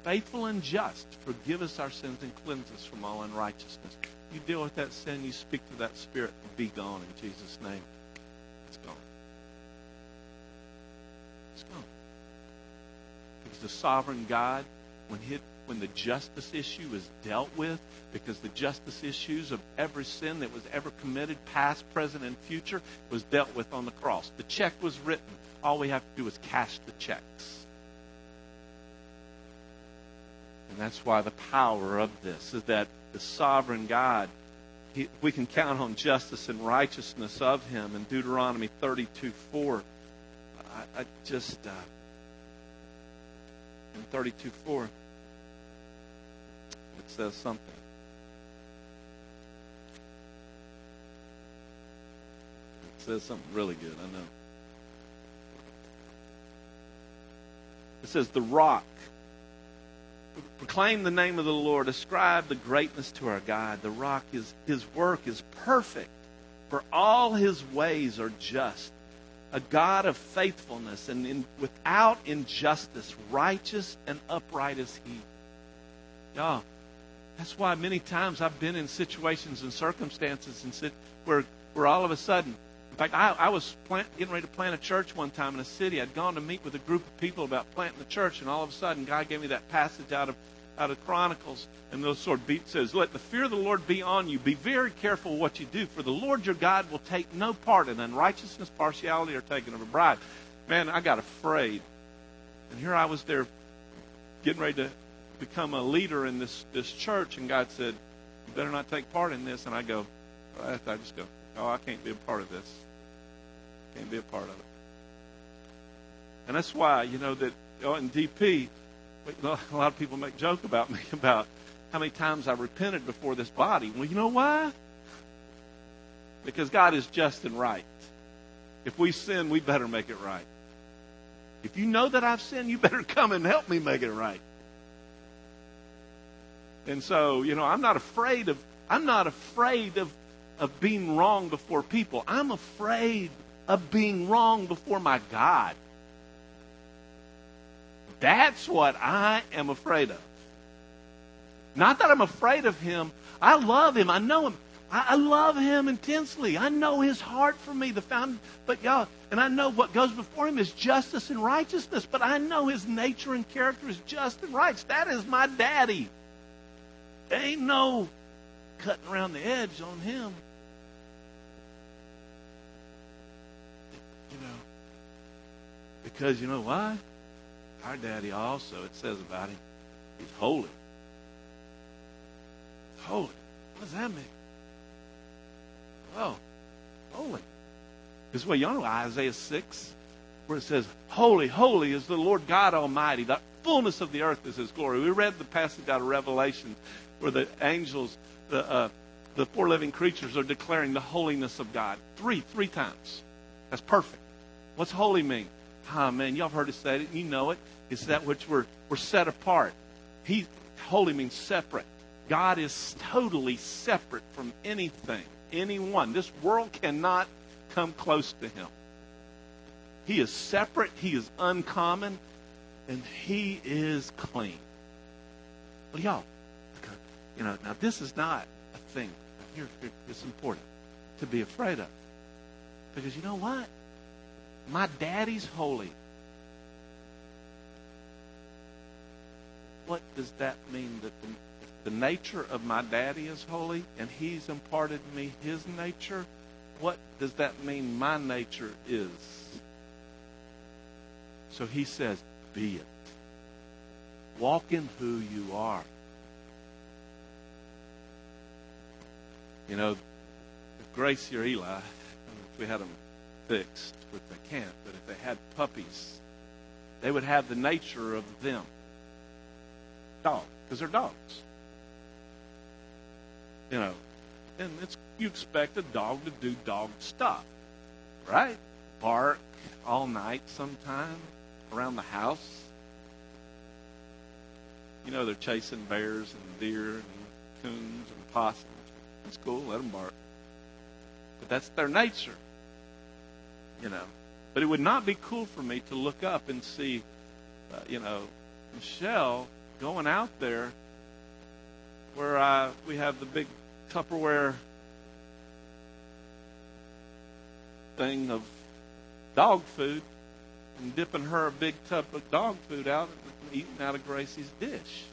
faithful and just, forgive us our sins and cleanse us from all unrighteousness. You deal with that sin, you speak to that spirit, be gone in Jesus' name. The sovereign God, when he, when the justice issue is dealt with, because the justice issues of every sin that was ever committed, past, present, and future, was dealt with on the cross. The check was written. All we have to do is cash the checks. And that's why the power of this is that the sovereign God, he, we can count on justice and righteousness of Him. In Deuteronomy 32 4, I, I just, uh, in 32 4, It says something. It says something really good, I know. It says, The rock. Proclaim the name of the Lord. Ascribe the greatness to our God. The rock is his work is perfect, for all his ways are just. A God of faithfulness and in, without injustice, righteous and upright is he. Y'all, that's why many times I've been in situations and circumstances and sit, where, where all of a sudden in fact, I, I was plant, getting ready to plant a church one time in a city. I'd gone to meet with a group of people about planting the church, and all of a sudden, God gave me that passage out of out of Chronicles, and those sort says, "Let the fear of the Lord be on you. Be very careful what you do, for the Lord your God will take no part in unrighteousness, partiality, or taking of a bribe." Man, I got afraid, and here I was there, getting ready to become a leader in this this church, and God said, "You better not take part in this." And I go, I just go, Oh, I can't be a part of this. Can't be a part of it. And that's why, you know, that oh, in DP, a lot of people make joke about me (laughs) about how many times I repented before this body. Well, you know why? Because God is just and right. If we sin, we better make it right. If you know that I've sinned, you (laughs) better come and help me make it right. And so, you know, I'm not afraid of I'm not afraid of of being wrong before people. I'm afraid of being wrong before my God. That's what I am afraid of. Not that I'm afraid of him. I love him. I know him. I, love him intensely. I know his heart for me. The found, but y'all, and I know what goes before him is justice and righteousness. But I know his nature and character is just and right. That is my daddy. There ain't no cutting around the edge on him. You know, because you know why? Our daddy also, it says about him, he's holy. Holy. What does that mean? Oh, holy. Because well, y'all know Isaiah 6, where it says, Holy, holy is the Lord God Almighty. The fullness of the earth is his glory. We read the passage out of Revelation where the angels, the uh, the four living creatures are declaring the holiness of God. Three, three times. That's perfect. What's holy mean? Oh man, y'all have heard us say it, you know it. It's that which we're, we're set apart. He, holy means separate. God is totally separate from anything, anyone. This world cannot come close to him. He is separate, he is uncommon, and he is clean. Well, y'all, you know, now this is not a thing. Here, here, it's important to be afraid of. Because you know what? My daddy's holy. What does that mean? That the, the nature of my daddy is holy and he's imparted me his nature? What does that mean my nature is? So he says, be it. Walk in who you are. You know, if Gracie or Eli, if we had them fixed, but they can't. But if they had puppies, they would have the nature of them. Dog, because they're dogs. You know, and it's you expect a dog to do dog stuff, right? Bark all night sometime around the house. You know, they're chasing bears and deer and coons and possums. It's cool, let them bark. But that's their nature you know. But it would not be cool for me to look up and see, uh, you know, Michelle going out there where uh, we have the big Tupperware thing of dog food and dipping her a big tub of dog food out and eating out of Gracie's dish.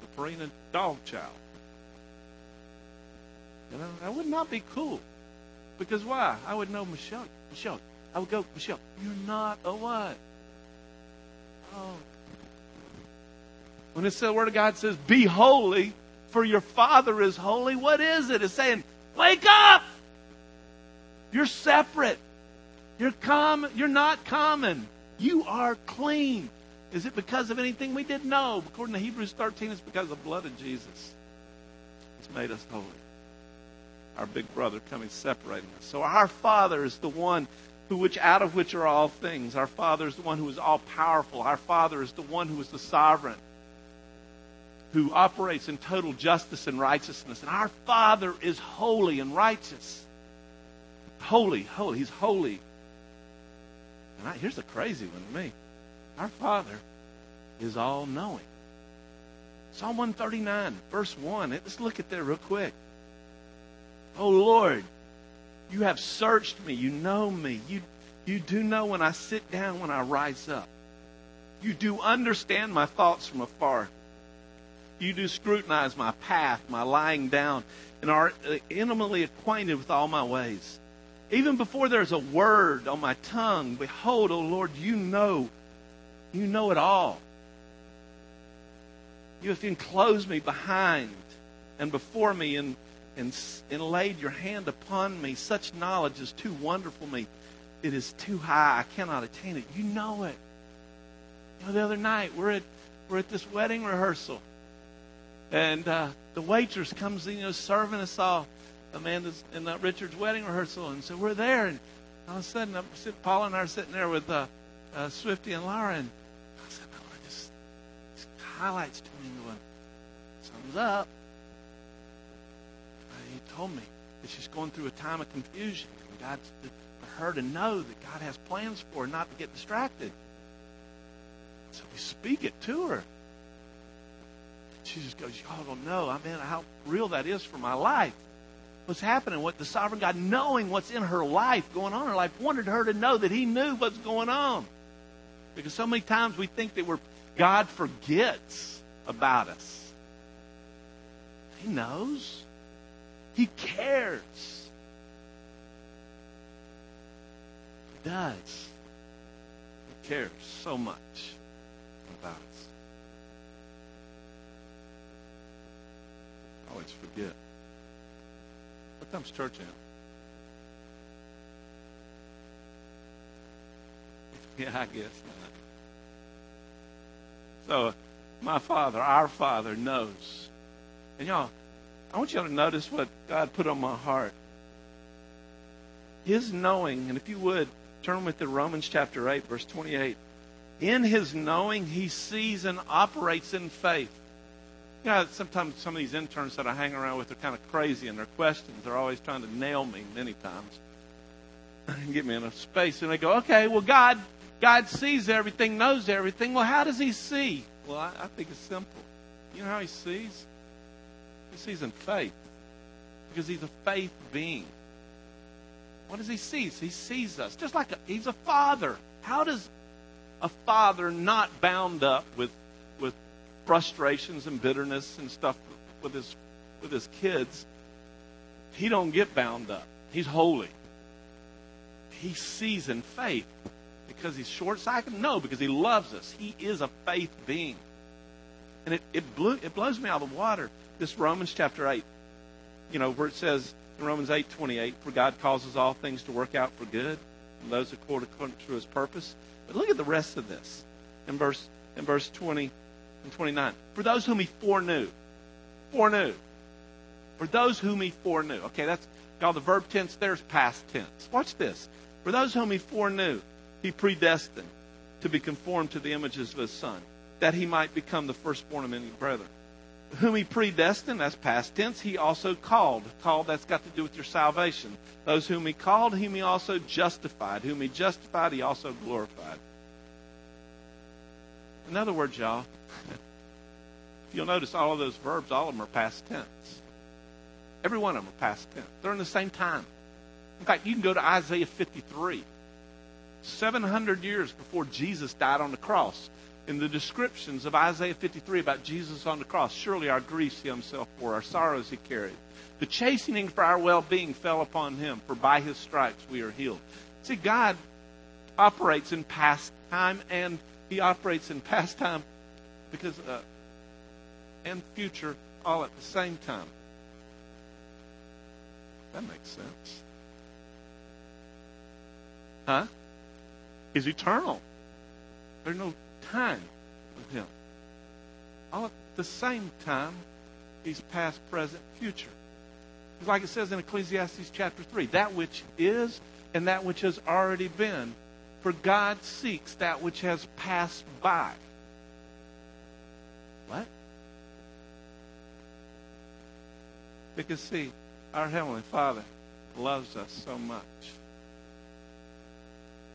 The Purina dog chow. You know, that would not be cool. Because why? I would know Michelle. Michelle. I would go, Michelle, you're not a what? Oh. When it's the word of God says, be holy, for your Father is holy, what is it? It's saying, wake up! You're separate. You're common. You're not common. You are clean. Is it because of anything we did? No. According to Hebrews 13, it's because of the blood of Jesus. It's made us holy. Our big brother coming separating us. So our Father is the one who which out of which are all things. Our Father is the one who is all powerful. Our Father is the one who is the sovereign, who operates in total justice and righteousness. And our Father is holy and righteous. Holy, holy. He's holy. And I, here's the crazy one to me. Our Father is all knowing. Psalm 139, verse 1. Let's look at that real quick. Oh Lord, you have searched me. You know me. You, you do know when I sit down, when I rise up. You do understand my thoughts from afar. You do scrutinize my path, my lying down, and are uh, intimately acquainted with all my ways. Even before there's a word on my tongue, behold, O Lord, you know. You know it all. You have enclosed me behind and before me and, and, and laid your hand upon me. Such knowledge is too wonderful me. It is too high. I cannot attain it. You know it. You know, the other night we're at we're at this wedding rehearsal, and uh, the waitress comes, in, you know, serving us all. Amanda's in uh, Richard's wedding rehearsal, and so we're there, and all of a sudden, I'm sitting, Paula and I are sitting there with uh, uh, Swifty and Laura, and I said, "No, I just, just highlights to me going, something's up." Told me that she's going through a time of confusion, and God, for her to know that God has plans for her, not to get distracted. So we speak it to her. She just goes, Y'all don't know, I mean, how real that is for my life. What's happening, what the sovereign God, knowing what's in her life, going on in her life, wanted her to know that He knew what's going on. Because so many times we think that we're, God forgets about us. He knows. He cares. He does. He cares so much about us. I always forget. What time's church in? (laughs) Yeah, I guess not. So, my Father, our Father, knows. And y'all, I want y'all to notice what God put on my heart. His knowing, and if you would, turn with the Romans chapter 8, verse 28. In his knowing, he sees and operates in faith. You know, sometimes some of these interns that I hang around with are kind of crazy in their questions. They're always trying to nail me many times (laughs) get me in a space. And they go, okay, well, God, God sees everything, knows everything. Well, how does he see? Well, I, I think it's simple. You know how he sees? Sees in faith because he's a faith being. What does he see? He sees us just like a, he's a father. How does a father not bound up with with frustrations and bitterness and stuff with his with his kids? He don't get bound up. He's holy. He sees in faith because he's short sighted? No, because he loves us. He is a faith being. And it, it blew it blows me out of the water this Romans chapter 8, you know, where it says in Romans 8 28, for God causes all things to work out for good, and those according to his purpose. But look at the rest of this in verse in verse 20 and 29. For those whom he foreknew, foreknew. For those whom he foreknew. Okay, that's called the verb tense there's past tense. Watch this. For those whom he foreknew, he predestined to be conformed to the images of his son, that he might become the firstborn of many brethren whom he predestined, that's past tense, he also called. Called, that's got to do with your salvation. Those whom he called, whom he also justified. Whom he justified, he also glorified. In other words, y'all, (laughs) you'll notice all of those verbs, all of them are past tense. Every one of them are past tense. They're in the same time. In fact, you can go to Isaiah 53. 700 years before Jesus died on the cross in the descriptions of Isaiah 53 about Jesus on the cross. Surely our griefs he himself bore, our sorrows he carried. The chastening for our well being fell upon him, for by his stripes we are healed. See, God operates in past time and he operates in past time because uh, and future all at the same time. That makes sense. Huh? He's eternal. There's no time. with Him. All at the same time, He's past, present, future. Like it says in Ecclesiastes chapter 3 that which is and that which has already been. For God seeks that which has passed by. What? Because, see, our Heavenly Father loves us so much.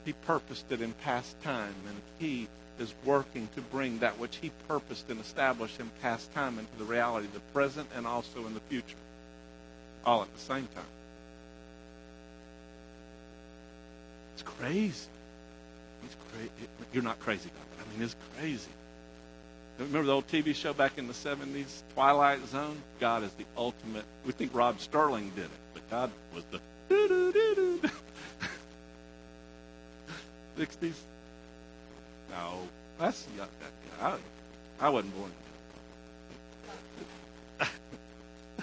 He purposed it in past time, and He is working to bring that which He purposed and established in past time into the reality of the present and also in the future, all at the same time. It's crazy. It's crazy. You're not crazy, God. I mean, it's crazy. Remember the old TV show back in the 70s, Twilight Zone? God is the ultimate. We think Rod Serling did it, but God was the (laughs) 60s. No, that's I, I wasn't born.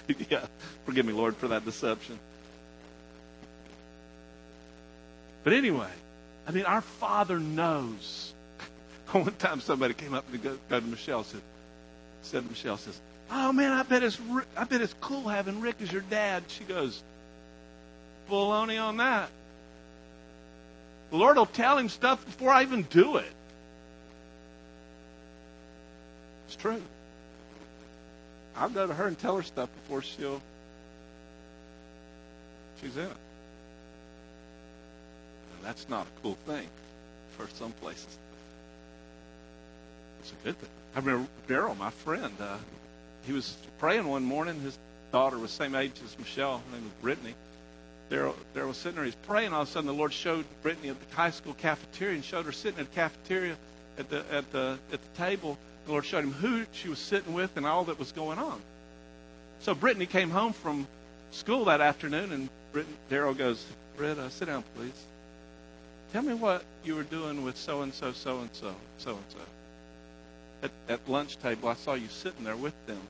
(laughs) yeah, forgive me, Lord, for that deception. But anyway, I mean, our Father knows. (laughs) One time somebody came up to go, go to Michelle said, said Michelle says, "Oh man, I bet it's I bet it's cool having Rick as your dad." She goes, "Baloney on that." The Lord will tell him stuff before I even do it. It's true. I'll go to her and tell her stuff before she'll she's in it. That's not a cool thing for some places. It's a good thing. I remember Daryl, my friend, uh, he was praying one morning. His daughter was same age as Michelle. Her name was Brittany. Daryl, Daryl was sitting there. He's praying. All of a sudden, the Lord showed Brittany at the high school cafeteria and showed her sitting at the cafeteria at the at the at the table. The Lord showed him who she was sitting with and all that was going on. So Brittany came home from school that afternoon, and Daryl goes, "Britt, uh, sit down, please." Tell me what you were doing with so and so, so and so, so and so. At, at lunch table, I saw you sitting there with them.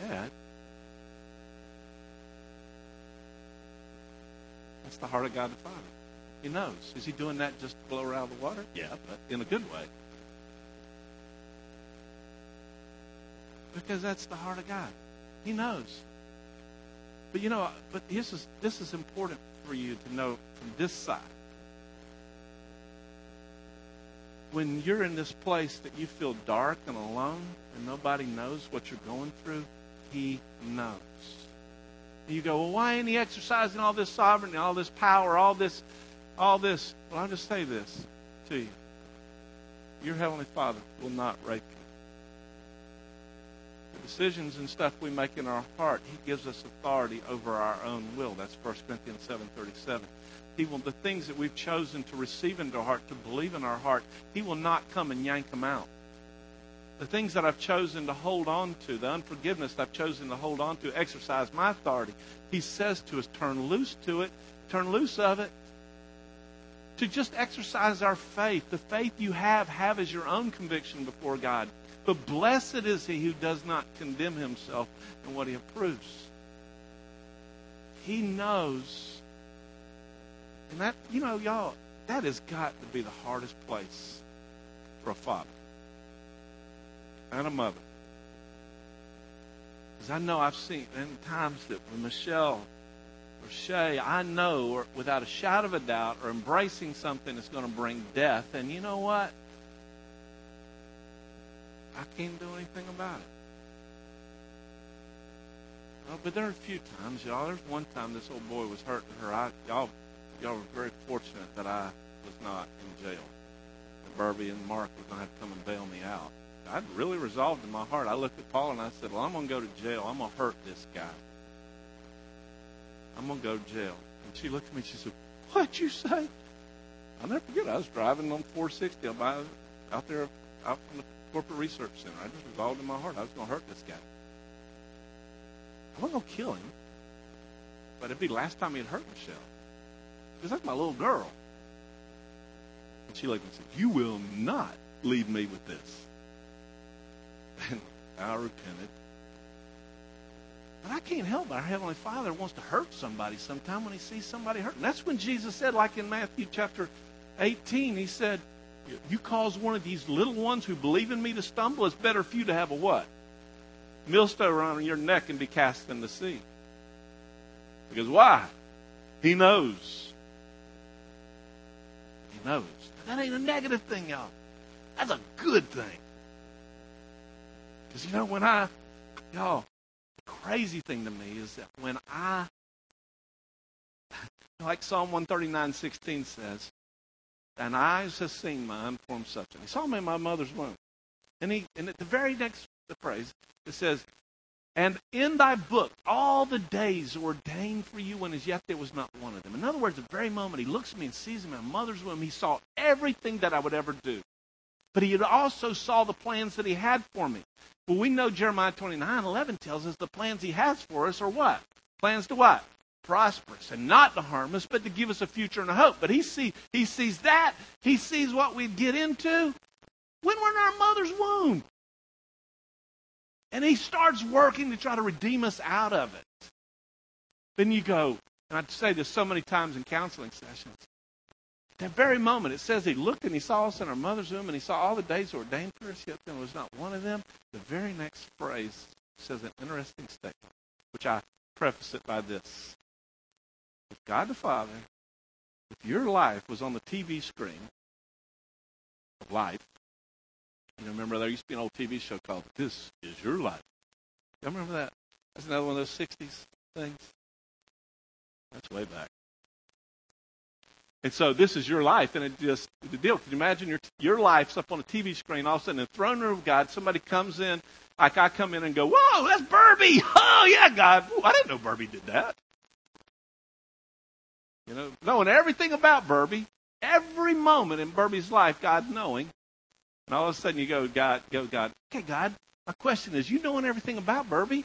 Yeah. That's the heart of God the Father. He knows. Is he doing that just to blow her out of the water? Yeah, but in a good way. Because that's the heart of God. He knows. But you know, but this is this is important for you to know from this side. when you're in this place that you feel dark and alone and nobody knows what you're going through, He knows. You go, well, why ain't He exercising all this sovereignty, all this power, all this, all this? Well, I'll just say this to you: Your heavenly Father will not rape you. The decisions and stuff we make in our heart, He gives us authority over our own will. That's 1 Corinthians seven thirty-seven. He will, the things that we've chosen to receive into our heart, to believe in our heart, He will not come and yank them out. The things that I've chosen to hold on to, the unforgiveness that I've chosen to hold on to, exercise my authority. He says to us, turn loose to it, turn loose of it. To just exercise our faith. The faith you have, have as your own conviction before God. But blessed is he who does not condemn himself in what he approves. He knows and that, you know, y'all, that has got to be the hardest place for a father and a mother. Because I know I've seen in times that when Michelle or Shay, I know or without a shadow of a doubt, are embracing something that's going to bring death. And you know what? I can't do anything about it. Oh, but there are a few times, y'all. There's one time this old boy was hurting her. I, y'all y'all were very fortunate that I was not in jail. That Barbie and Mark to come and bail me out. I'd really resolved in my heart. I looked at Paul and I said, Well, I'm going to go to jail. I'm going to hurt this guy. I'm going to go to jail. And she looked at me and she said, What'd you say? I'll never forget. I was driving on 460 out, out there out from the corporate research center. I just resolved in my heart I was going to hurt this guy. I wasn't going to kill him, but it'd be the last time he'd hurt Michelle. Because that's my little girl. And she looked at me and said, You will not leave me with this. I repented. But I can't help it. Our Heavenly Father wants to hurt somebody sometime when He sees somebody hurt. And that's when Jesus said, like in Matthew chapter 18, He said, You cause one of these little ones who believe in me to stumble, it's better for you to have a what? Millstone around your neck and be cast in the sea. Because why? He knows. He knows. That ain't a negative thing, y'all. That's a good thing. Because you know, when I, y'all, the crazy thing to me is that when I, (laughs) like Psalm 139, 16 says, and eyes have seen my unformed substance. He saw me in my mother's womb. And he and at the very next the phrase, it says, And in thy book all the days ordained for you when as yet there was not one of them. In other words, the very moment he looks at me and sees me in my mother's womb, he saw everything that I would ever do. But he also saw the plans that he had for me. Well, we know Jeremiah 29, 11 tells us the plans he has for us are what? Plans to what? prosperous and not to harm us, but to give us a future and a hope. But he see he sees that. He sees what we'd get into when we're in our mother's womb. And he starts working to try to redeem us out of it. Then you go, and I say this so many times in counseling sessions. That very moment, it says he looked and he saw us in our mother's womb and he saw all the days ordained for us, yet there was not one of them. The very next phrase says an interesting statement, which I preface it by this. If God the Father, if your life was on the TV screen of life, you know, remember there used to be an old TV show called This Is Your Life. You remember that? That's another one of those 60s things. That's way back. And so this is your life, and it just the deal. Can you imagine your your life's up on a TV screen? All of a sudden, in the throne room of God, somebody comes in, like I come in and go, "Whoa, that's Burby! (laughs) Oh yeah, God! Ooh, I didn't know Burby did that." You know, knowing everything about Burby, every moment in Burby's life, God knowing. And all of a sudden you go, God, go, God, okay, God, my question is, you knowing everything about Burby,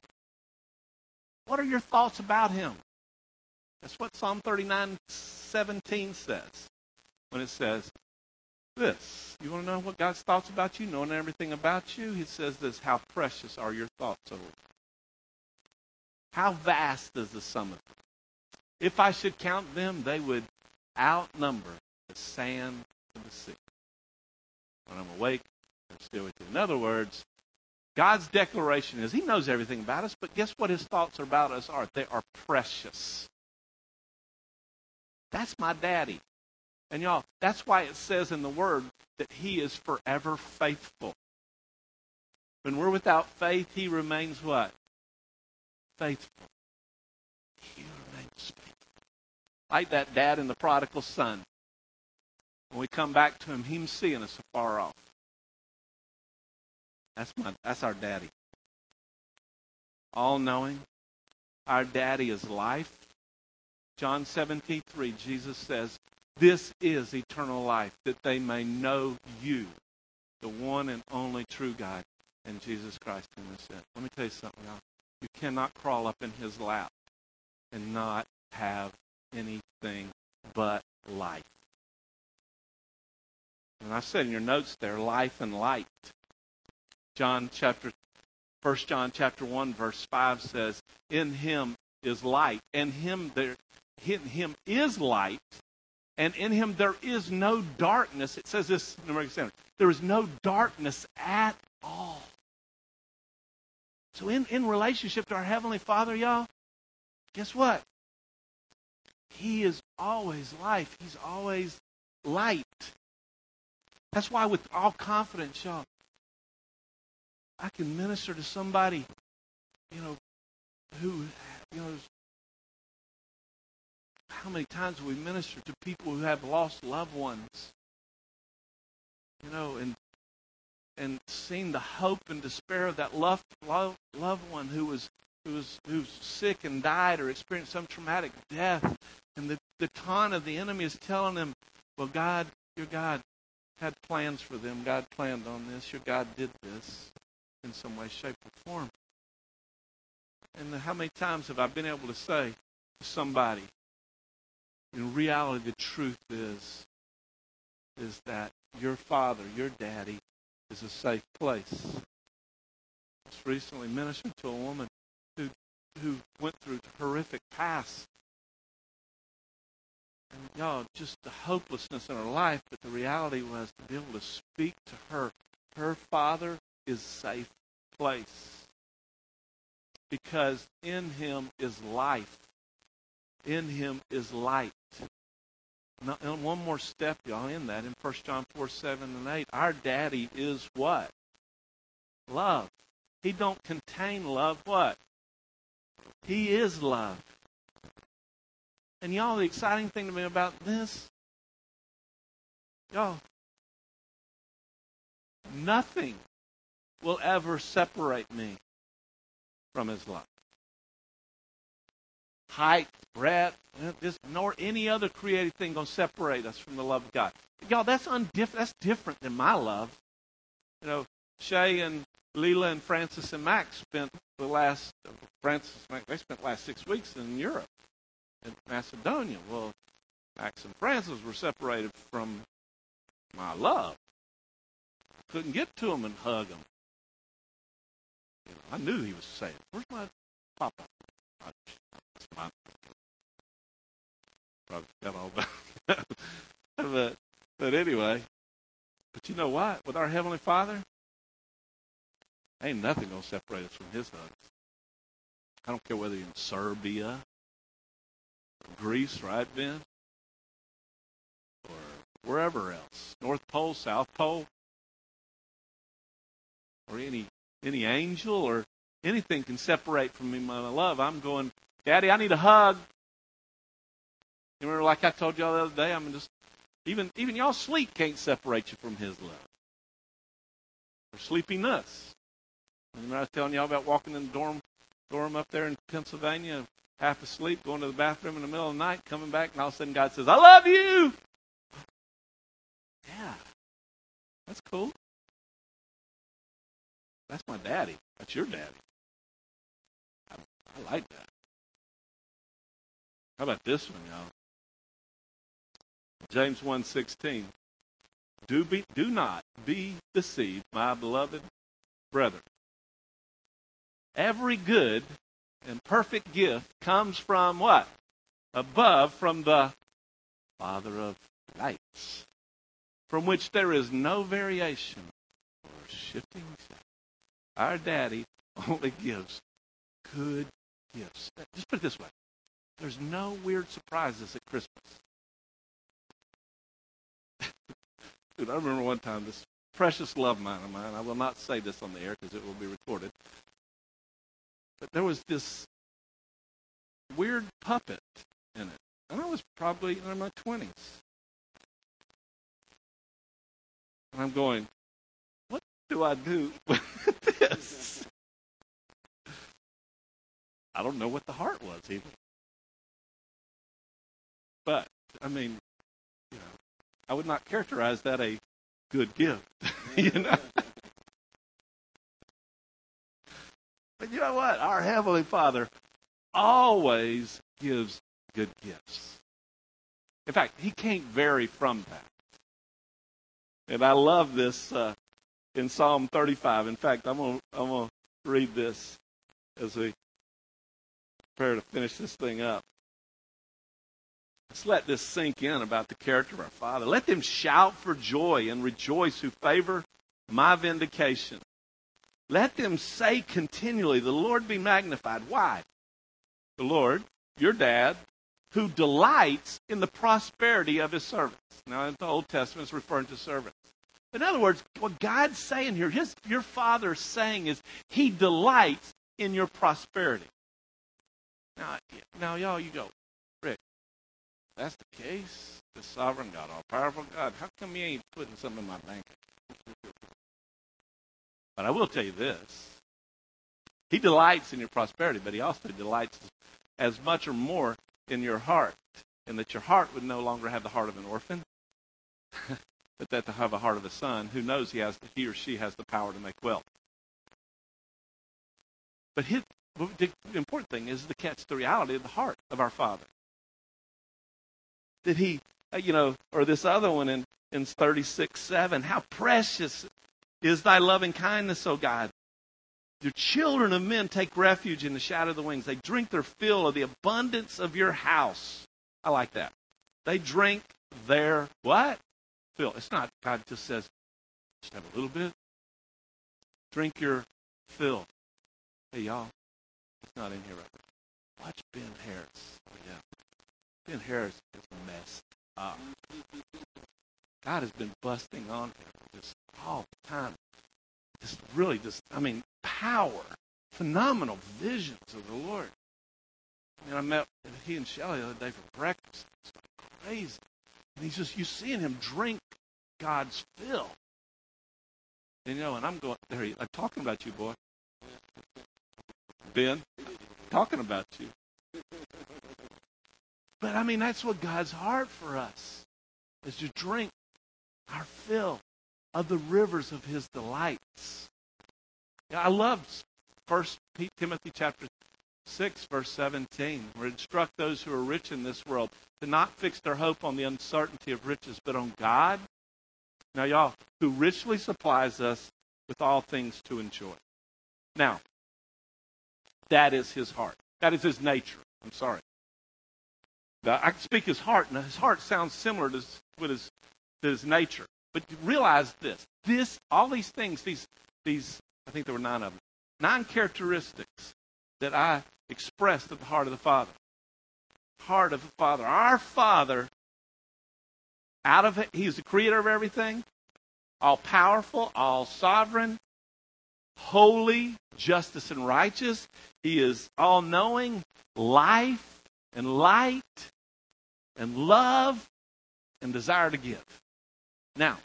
what are your thoughts about him? That's what Psalm 39, 17 says. When it says this. You want to know what God's thoughts about you, knowing everything about you? He says this, how precious are your thoughts, O Lord. How vast is the sum of them? If I should count them, they would outnumber the sand of the sea. When I'm awake, I'm still with you. In other words, God's declaration is He knows everything about us, but guess what His thoughts about us are? They are precious. That's my daddy. And y'all, that's why it says in the Word that He is forever faithful. When we're without faith, He remains what? Faithful. He remains faithful. Like that dad and the prodigal son. When we come back to him, He's seeing us afar off. That's my that's our daddy. All knowing. Our daddy is life. John 17, 3, Jesus says, This is eternal life, that they may know you, the one and only true God, and Jesus Christ in the sent. Let me tell you something, y'all. You cannot crawl up in his lap and not have anything but life. And I said in your notes there, life and light. John chapter, 1 John chapter 1 verse 5 says, in him is light, and him there, in him is light, and in him there is no darkness. It says this in the American Standard. There is no darkness at all. So in, in relationship to our Heavenly Father, y'all, guess what? He is always life. He's always light. That's why, with all confidence, y'all, I can minister to somebody, you know, who, you know, how many times we minister to people who have lost loved ones, you know, and and seeing the hope and despair of that loved loved, loved one who was who was who's sick and died or experienced some traumatic death, and the, the taunt of the enemy is telling them, well, God, your God had plans for them. God planned on this. Your God did this in some way, shape, or form. And how many times have I been able to say to somebody, in reality, the truth is, is that your father, your daddy, is a safe place. I was recently ministered to a woman who who went through horrific past and y'all, just the hopelessness in her life, but the reality was to be able to speak to her. Her father is a safe place because in him is life. In him is light. Now, and one more step, y'all, in that, in 1 John 4, 7, and 8, our daddy is what? Love. He don't contain love. What? He is love. And y'all, the exciting thing to me about this, y'all, nothing will ever separate me from his love. Height, breadth, uh, this, nor any other created thing going to separate us from the love of God. Y'all, that's undif- That's different than my love. You know, Shay and Leela and Francis and Max spent the last Francis they spent the last six weeks in Europe, in Macedonia. Well, Max and Francis were separated from my love. Couldn't get to them and hug them. You know, I knew he was saved. Where's my papa? That's but but anyway, but you know what? With our heavenly Father, ain't nothing gonna separate us from His hugs. I don't care whether you're in Serbia, Greece, right, Ben, or wherever else, North Pole, South Pole, or any any angel or anything can separate from me my love. I'm going, Daddy, I need a hug. You remember, like I told y'all the other day, I'm just even even y'all sleep can't separate you from His love. Or sleepiness. Remember I was telling y'all about walking in the dorm dorm up there in Pennsylvania, half asleep, going to the bathroom in the middle of the night, coming back, and all of a sudden God says, "I love you." Yeah, that's cool. That's my daddy. That's your daddy. I, I like that. How about this one, y'all? James 1.16. Do, be, do not be deceived, my beloved brethren. Every good and perfect gift comes from what? Above, from the Father of lights, from which there is no variation or shifting. Our daddy (laughs) only gives good gifts. Just put it this way there's no weird surprises at Christmas. (laughs) Dude, I remember one time this precious love mine of mine, I will not say this on the air because it will be recorded. But there was this weird puppet in it. And I was probably in my 20s. And I'm going, what do I do (laughs) with this? (laughs) I don't know what the heart was even. But, I mean, you know, I would not characterize that a good gift. (laughs) you know? but you know what? Our Heavenly Father always gives good gifts. In fact, He can't vary from that. And I love this uh, in Psalm 35. In fact, I'm going to read this as we prepare to finish this thing up. Let's let this sink in about the character of our Father. Let them shout for joy and rejoice who favor my vindication. Let them say continually, The Lord be magnified. Why? The Lord, your dad, who delights in the prosperity of his servants. Now, in the Old Testament, it's referring to servants. In other words, what God's saying here, his, your father's saying is, He delights in your prosperity. Now, now, y'all, you go, that's the case. The sovereign God, all powerful God. How come you ain't putting something in my bank? But I will tell you this. He delights in your prosperity, but he also delights as much or more in your heart, and that your heart would no longer have the heart of an orphan, (laughs) but that to have a heart of a son who knows he has he or she has the power to make wealth. But his, the important thing is to catch the reality of the heart of our Father that he, uh, you know, or this other one in, in 36 7. How precious is thy loving kindness, O God. The children of men take refuge in the shadow of the wings. They drink their fill of the abundance of your house. I like that. They drink their what? Fill. It's not, God just says, just have a little bit. Drink your fill. Hey, y'all, it's not in here right now. Watch Ben Harris. Oh, yeah. Ben Harris is messed up. Uh, God has been busting on him just all the time. Just really just, I mean, power, phenomenal visions of the Lord. And I met he and Shelly the other day for breakfast. It's like crazy. And he's just, you seeing him drink God's fill. And, you know, and I'm going, there he, I'm talking about you, boy. Ben, talking about you. But I mean, that's what God's heart for us is to drink our fill of the rivers of his delights. I love First Timothy chapter 6, verse 17, where it instruct those who are rich in this world to not fix their hope on the uncertainty of riches, but on God. Now, y'all, who richly supplies us with all things to enjoy. Now, that is his heart. That is his nature. I'm sorry. I can speak his heart, and his heart sounds similar to his, to his nature. But realize this: this, all these things, these, these, I think there were nine of them, nine characteristics that I expressed at the heart of the Father. Heart of the Father. Our Father, out of it, He is the creator of everything, all powerful, all sovereign, holy, justice, and righteous. He is all knowing, life and light and love and desire to give. Now,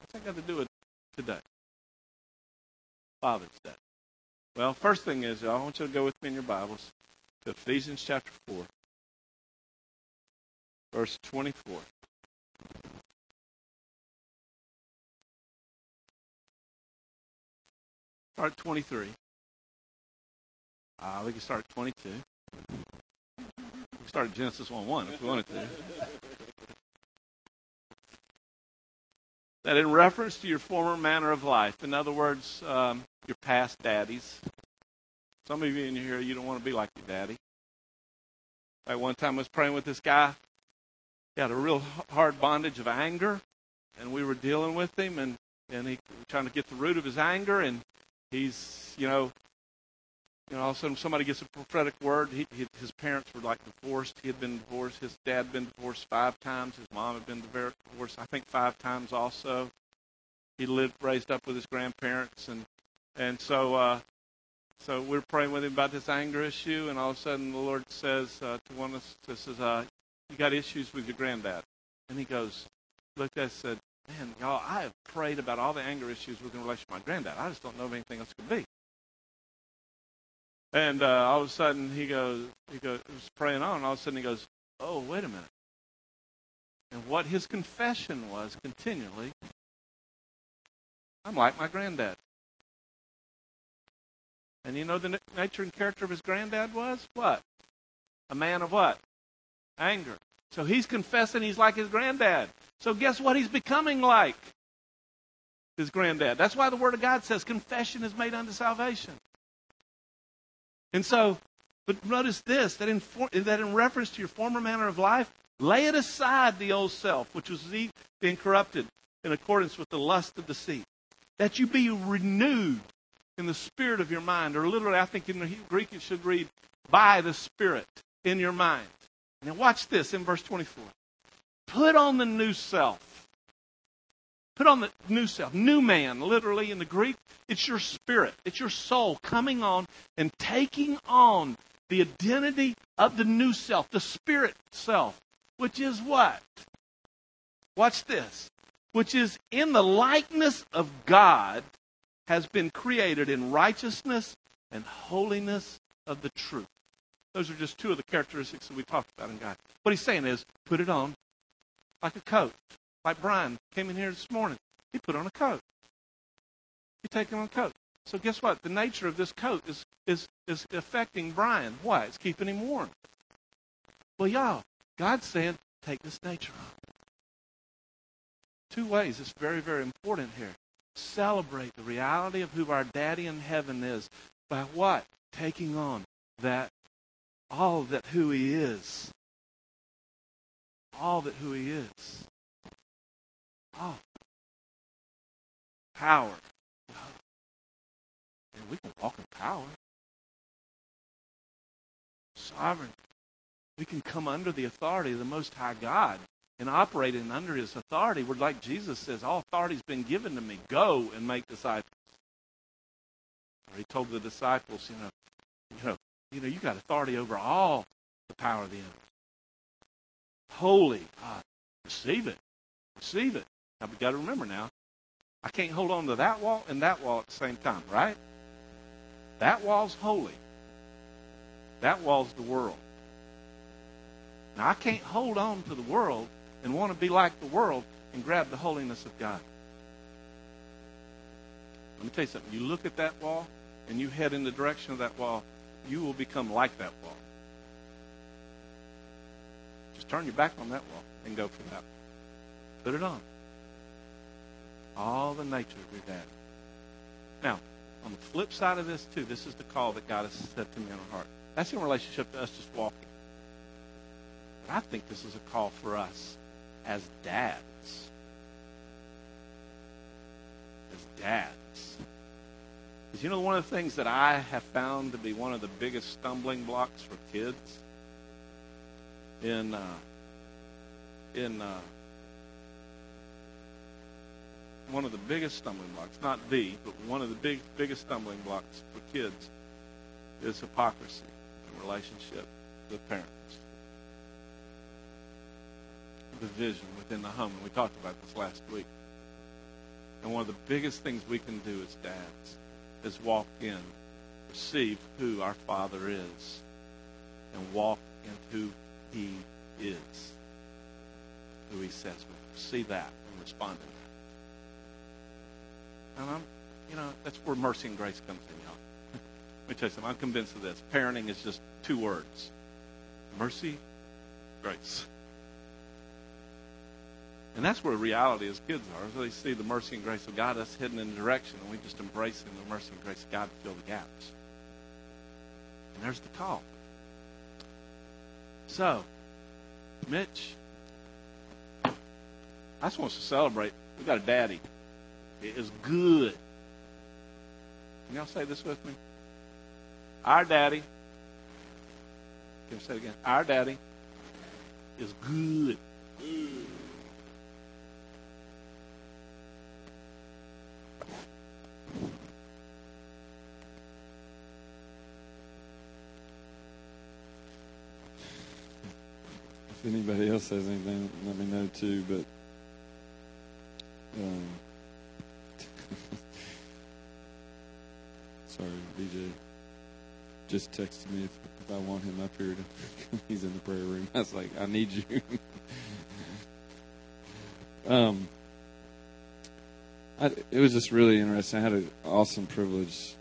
what's that got to do with today? Father's Day. Well, first thing is, I want you to go with me in your Bibles to Ephesians chapter 4, verse 24. Start 23. Uh, we can start 22. We can start at Genesis 1 1 if we wanted to. That in reference to your former manner of life, in other words, um, your past daddies. Some of you in here, you don't want to be like your daddy. Like one time I was praying with this guy. He had a real hard bondage of anger, and we were dealing with him, and, and he trying to get the root of his anger, and he's, you know, you know, all of a sudden somebody gets a prophetic word. He, he, his parents were like divorced. He had been divorced. His dad had been divorced five times. His mom had been divorced, I think, five times also. He lived, raised up with his grandparents, and and so, uh, so we're praying with him about this anger issue, and all of a sudden the Lord says uh, to one of us, says, uh, "You got issues with your granddad," and he goes, looked at us, said, "Man, y'all, I have prayed about all the anger issues with in relation to my granddad. I just don't know of anything else could be." And uh, all of a sudden he goes, he goes, he was praying on, and all of a sudden he goes, "Oh, wait a minute." And what his confession was continually, I'm like my granddad. And you know the nature and character of his granddad was? What? A man of what? Anger. So he's confessing he's like his granddad. So guess what he's becoming like? His granddad. That's why the Word of God says confession is made unto salvation. And so, but notice this that in, for, that in reference to your former manner of life, lay it aside the old self, which was being corrupted in accordance with the lust of deceit, that you be renewed in the spirit of your mind. Or literally, I think in the Greek it should read, by the spirit in your mind. Now, watch this in verse 24. Put on the new self. Put on the new self. New man, literally in the Greek, it's your spirit, it's your soul coming on and taking on the identity of the new self, the spirit self, which is what? Watch this. Which is in the likeness of God has been created in righteousness and holiness of the truth. Those are just two of the characteristics that we talked about in God. What he's saying is, put it on like a coat. Like Brian came in here this morning. He put on a coat. He taken on a coat. So guess what? The nature of this coat is, is, is affecting Brian. Why? It's keeping him warm. Well, y'all, God's saying, take this nature on. Two ways. It's very, very important here celebrate the reality of who our daddy in heaven is by what? Taking on that all that who he is. All that who he is. Oh. Power. And we can walk in power. Sovereign. We can come under the authority of the Most High God and operating under his authority. We're like Jesus says, all authority's been given to me. Go and make disciples. Or he told the disciples, you know, you know, you know, you got authority over all the power of the enemy. Holy God. Receive it. Receive it. Now we got to remember now, I can't hold on to that wall and that wall at the same time, right? That wall's holy. That wall's the world. Now I can't hold on to the world and want to be like the world and grab the holiness of God. Let me tell you something. You look at that wall and you head in the direction of that wall, you will become like that wall. Just turn your back on that wall and go for that. Put it on. All the nature your dad. Now, on the flip side of this, too, this is the call that God has set to me on our heart. That's in relationship to us just walking. But I think this is a call for us as dads. As dads. Because you know, one of the things that I have found to be one of the biggest stumbling blocks for kids in uh, in uh, one of the biggest stumbling blocks, not the, but one of the big biggest stumbling blocks for kids is hypocrisy in relationship with parents division within the home. And we talked about this last week. And one of the biggest things we can do as dads is walk in, receive who our Father is, and walk in who He is, who He says we See that and respond to. And I'm, you know, that's where mercy and grace comes in, y'all. (laughs) Let me tell you something. I'm convinced of this. Parenting is just two words mercy, grace. And that's where reality as kids are. They see the mercy and grace of God, us hidden in the direction, and we just embrace embracing the mercy and grace of God to fill the gaps. And there's the call. So, Mitch, I just want to celebrate. We got a daddy. It is good. Can y'all say this with me? Our daddy. Can you say it again? Our daddy is good. good. if anybody else has anything, let me know too. But um, sorry, BJ just texted me if, if I want him up here. To, (laughs) he's in the prayer room. I was like, I need you. (laughs) um, I, it was just really interesting. I had an awesome privilege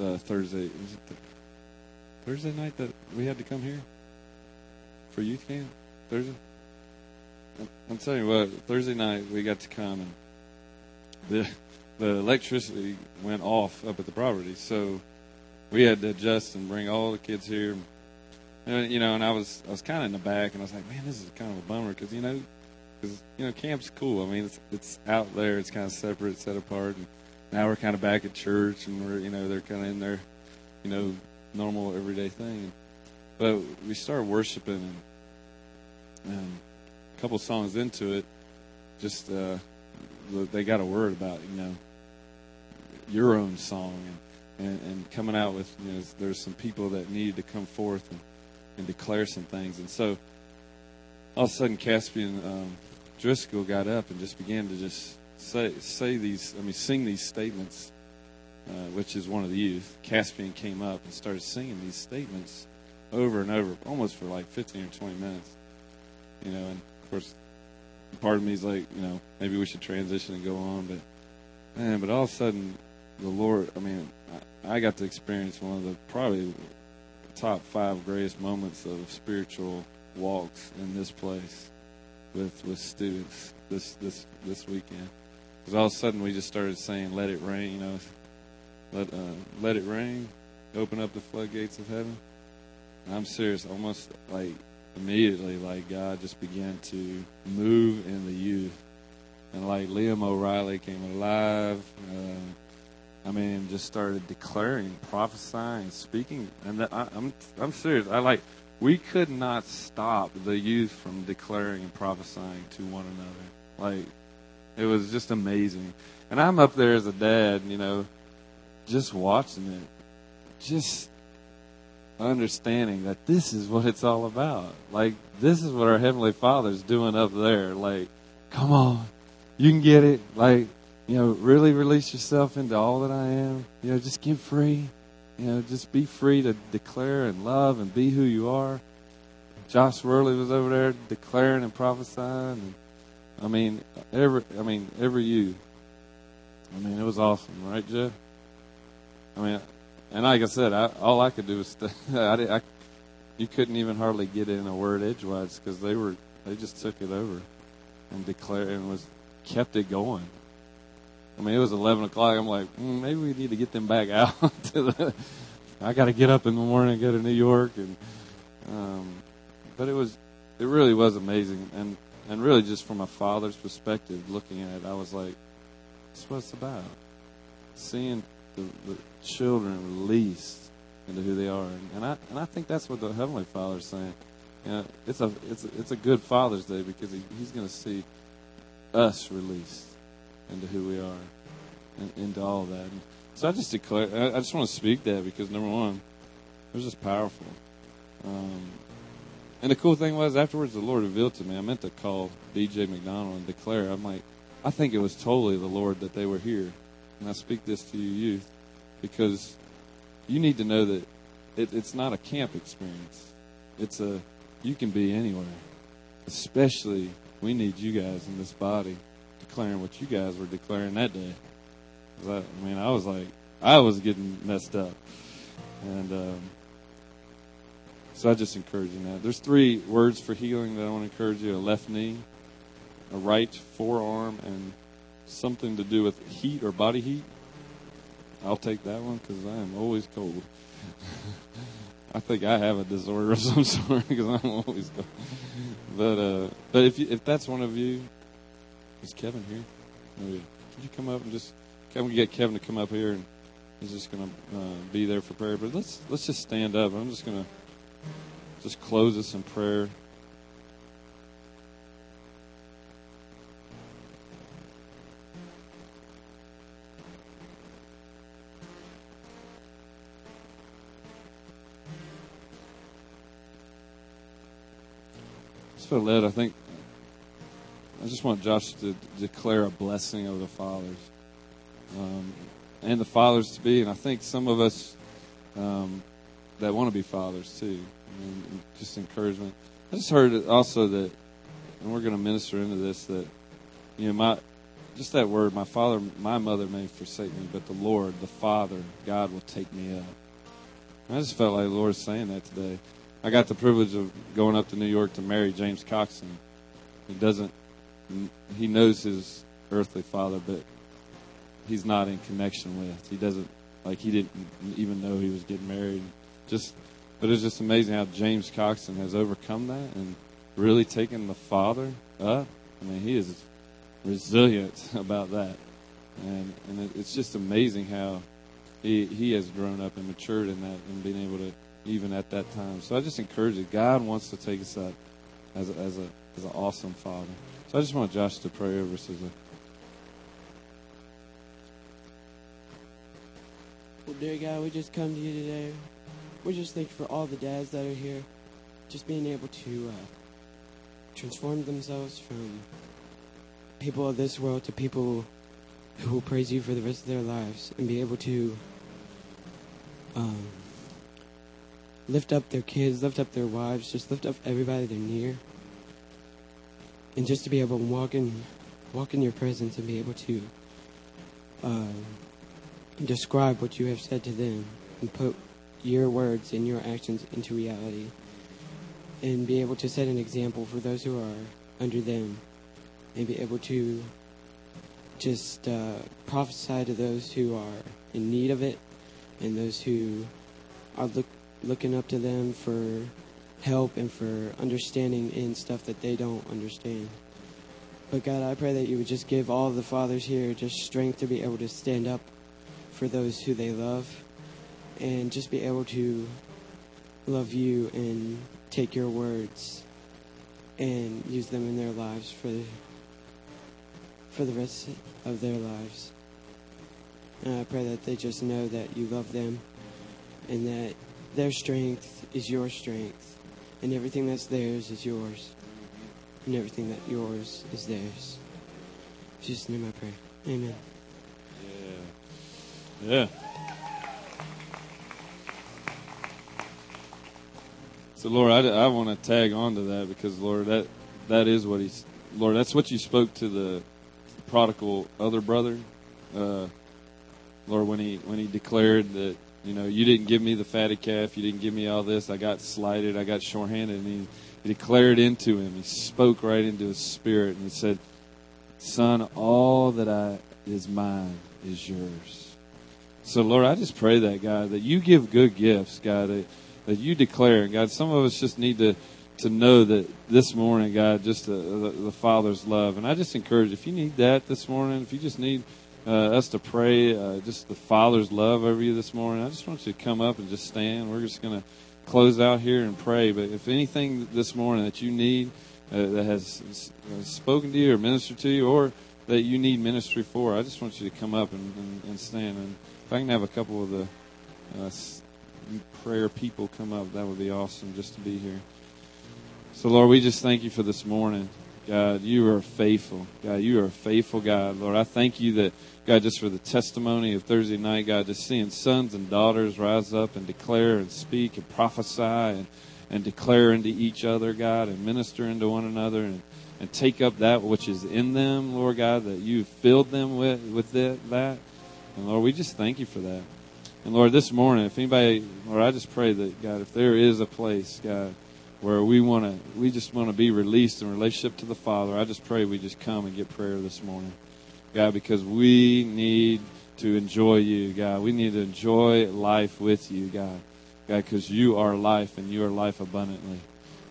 uh, Thursday. Thursday night that we had to come here for youth camp? Thursday? I'm telling you what, Thursday night we got to come and the the electricity went off up at the property, so we had to adjust and bring all the kids here. And, you know, and I was I was kind of in the back, and I was like, man, this is kind of a bummer because you know, because you know, camp's cool. I mean, it's it's out there, it's kind of separate, set apart, and now we're kind of back at church, and we're you know they're kind of in their, you know, normal everyday thing. But we started worshiping, and um, a couple songs into it, just uh, they got a word about you know your own song and, and, and coming out with you know there's some people that needed to come forth and, and declare some things, and so all of a sudden Caspian um, Driscoll got up and just began to just say say these I mean sing these statements, uh, which is one of the youth. Caspian came up and started singing these statements over and over, almost for like 15 or 20 minutes you know, and of course, part of me is like, you know, maybe we should transition and go on, but man, but all of a sudden, the Lord, I mean, I, I got to experience one of the probably top five greatest moments of spiritual walks in this place with with students this this this weekend. Because all of a sudden we just started saying, "Let it rain," you know, let uh, let it rain, open up the floodgates of heaven. I'm serious. Almost like immediately, like God just began to move in the youth, and like Liam O'Reilly came alive. Uh, I mean, just started declaring, prophesying, speaking, and I, I'm I'm serious. I like we could not stop the youth from declaring and prophesying to one another. Like it was just amazing. And I'm up there as a dad, you know, just watching it, just understanding that this is what it's all about. Like, this is what our Heavenly Father's doing up there. Like, come on, you can get it. Like, you know, really release yourself into all that I am. You know, just get free. You know, just be free to declare and love and be who you are. Josh Worley was over there declaring and prophesying. And, I mean, every, I mean, every you. I mean, it was awesome, right, Jeff? I mean, and like I said, I, all I could do was st- (laughs) I, did, I, you couldn't even hardly get in a word edgewise because they were they just took it over and declared and was kept it going. I mean, it was eleven o'clock. I'm like, mm, maybe we need to get them back (laughs) out. to the, (laughs) I got to get up in the morning and go to New York, and um, but it was it really was amazing, and and really just from a father's perspective, looking at it, I was like, that's what it's about. Seeing the, the children released into who they are, and, and I and I think that's what the Heavenly Father is saying. You know, it's a it's a, it's a good Father's Day because he, He's going to see us released into who we are, and into all that. And so I just declare, I, I just want to speak that because number one, it was just powerful. Um, and the cool thing was afterwards, the Lord revealed to me. I meant to call DJ McDonald and declare. I'm like, I think it was totally the Lord that they were here. And I speak this to you, youth, because you need to know that it, it's not a camp experience. It's a, you can be anywhere. Especially, we need you guys in this body declaring what you guys were declaring that day. I, I mean, I was like, I was getting messed up. And, um, so I just encourage you now. There's three words for healing that I want to encourage you a left knee, a right forearm, and something to do with heat or body heat. I'll take that one because I am always cold. (laughs) I think I have a disorder of some (laughs) sort because I'm always cold. But uh, but if you, if that's one of you, is Kevin here? Oh, yeah. Could you come up and just we get Kevin to come up here and he's just going to uh, be there for prayer. But let's let's just stand up. I'm just going to just close this in prayer. So led, I think I just want Josh to declare a blessing of the fathers um, and the fathers to be, and I think some of us um, that want to be fathers too just encouragement. I just heard also that, and we're going to minister into this that, you know, my just that word, my father, my mother may forsake me, but the Lord, the Father, God will take me up. And I just felt like the Lord is saying that today. I got the privilege of going up to New York to marry James Coxon. He doesn't, he knows his earthly father, but he's not in connection with. He doesn't, like, he didn't even know he was getting married. Just but it's just amazing how James Coxon has overcome that and really taken the father up. I mean, he is resilient (laughs) about that. And, and it's just amazing how he, he has grown up and matured in that and being able to, even at that time. So I just encourage you, God wants to take us up as, a, as, a, as an awesome father. So I just want Josh to pray over us as a Well, dear God, we just come to you today. We're just thankful for all the dads that are here, just being able to uh, transform themselves from people of this world to people who will praise you for the rest of their lives and be able to um, lift up their kids, lift up their wives, just lift up everybody they're near. And just to be able to walk in, walk in your presence and be able to uh, describe what you have said to them and put your words and your actions into reality and be able to set an example for those who are under them and be able to just uh, prophesy to those who are in need of it and those who are look looking up to them for help and for understanding in stuff that they don't understand. But God, I pray that you would just give all the fathers here just strength to be able to stand up for those who they love and just be able to love you and take your words and use them in their lives for for the rest of their lives. And I pray that they just know that you love them and that their strength is your strength and everything that's theirs is yours and everything that yours is theirs. In Jesus' name I pray. Amen. Yeah. Yeah. So, Lord, I, I want to tag on to that because, Lord, that that is what he's, Lord, that's what you spoke to the prodigal other brother, uh, Lord, when he when he declared that you know you didn't give me the fatted calf, you didn't give me all this, I got slighted, I got shorthanded, and he, he declared into him, he spoke right into his spirit, and he said, "Son, all that I is mine is yours." So, Lord, I just pray that God that you give good gifts, God. That, that you declare. And, God, some of us just need to to know that this morning, God, just the, the, the, Father's love. And I just encourage, if you need that this morning, if you just need uh, us to pray, uh, just the Father's love over you this morning, I just want you to come up and just stand. We're just going to close out here and pray. But if anything this morning that you need uh, that has spoken to you or ministered to you, or that you need ministry for, I just want you to come up and, and, and stand. And if I can have a couple of the uh, prayer people come up, that would be awesome just to be here. So, Lord, we just thank you for this morning. God, you are faithful. God, you are a faithful God. Lord, I thank you that, God, just for the testimony of Thursday night, God, just seeing sons and daughters rise up and declare and speak and prophesy and, and declare into each other, God, and minister into one another and, and take up that which is in them, Lord God, that you filled them with, with it, that. And Lord, we just thank you for that. And Lord, this morning, if anybody, Lord, I just pray that God, if there is a place, God, where we want to, we just want to be released in relationship to the Father, I just pray we just come and get prayer this morning, God, because we need to enjoy you, God. We need to enjoy life with you, God, God, because you are life and you are life abundantly.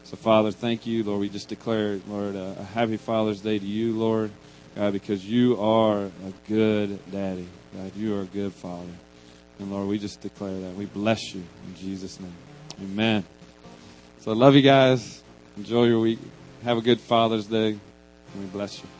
So, Father, thank you, Lord. We just declare, Lord, a, happy Father's Day to you, Lord, God, because you are a good daddy, God. You are a good Father. And Lord, we just declare that. We bless you in Jesus' name. Amen. So I love you guys. Enjoy your week. Have a good Father's Day. And we bless you.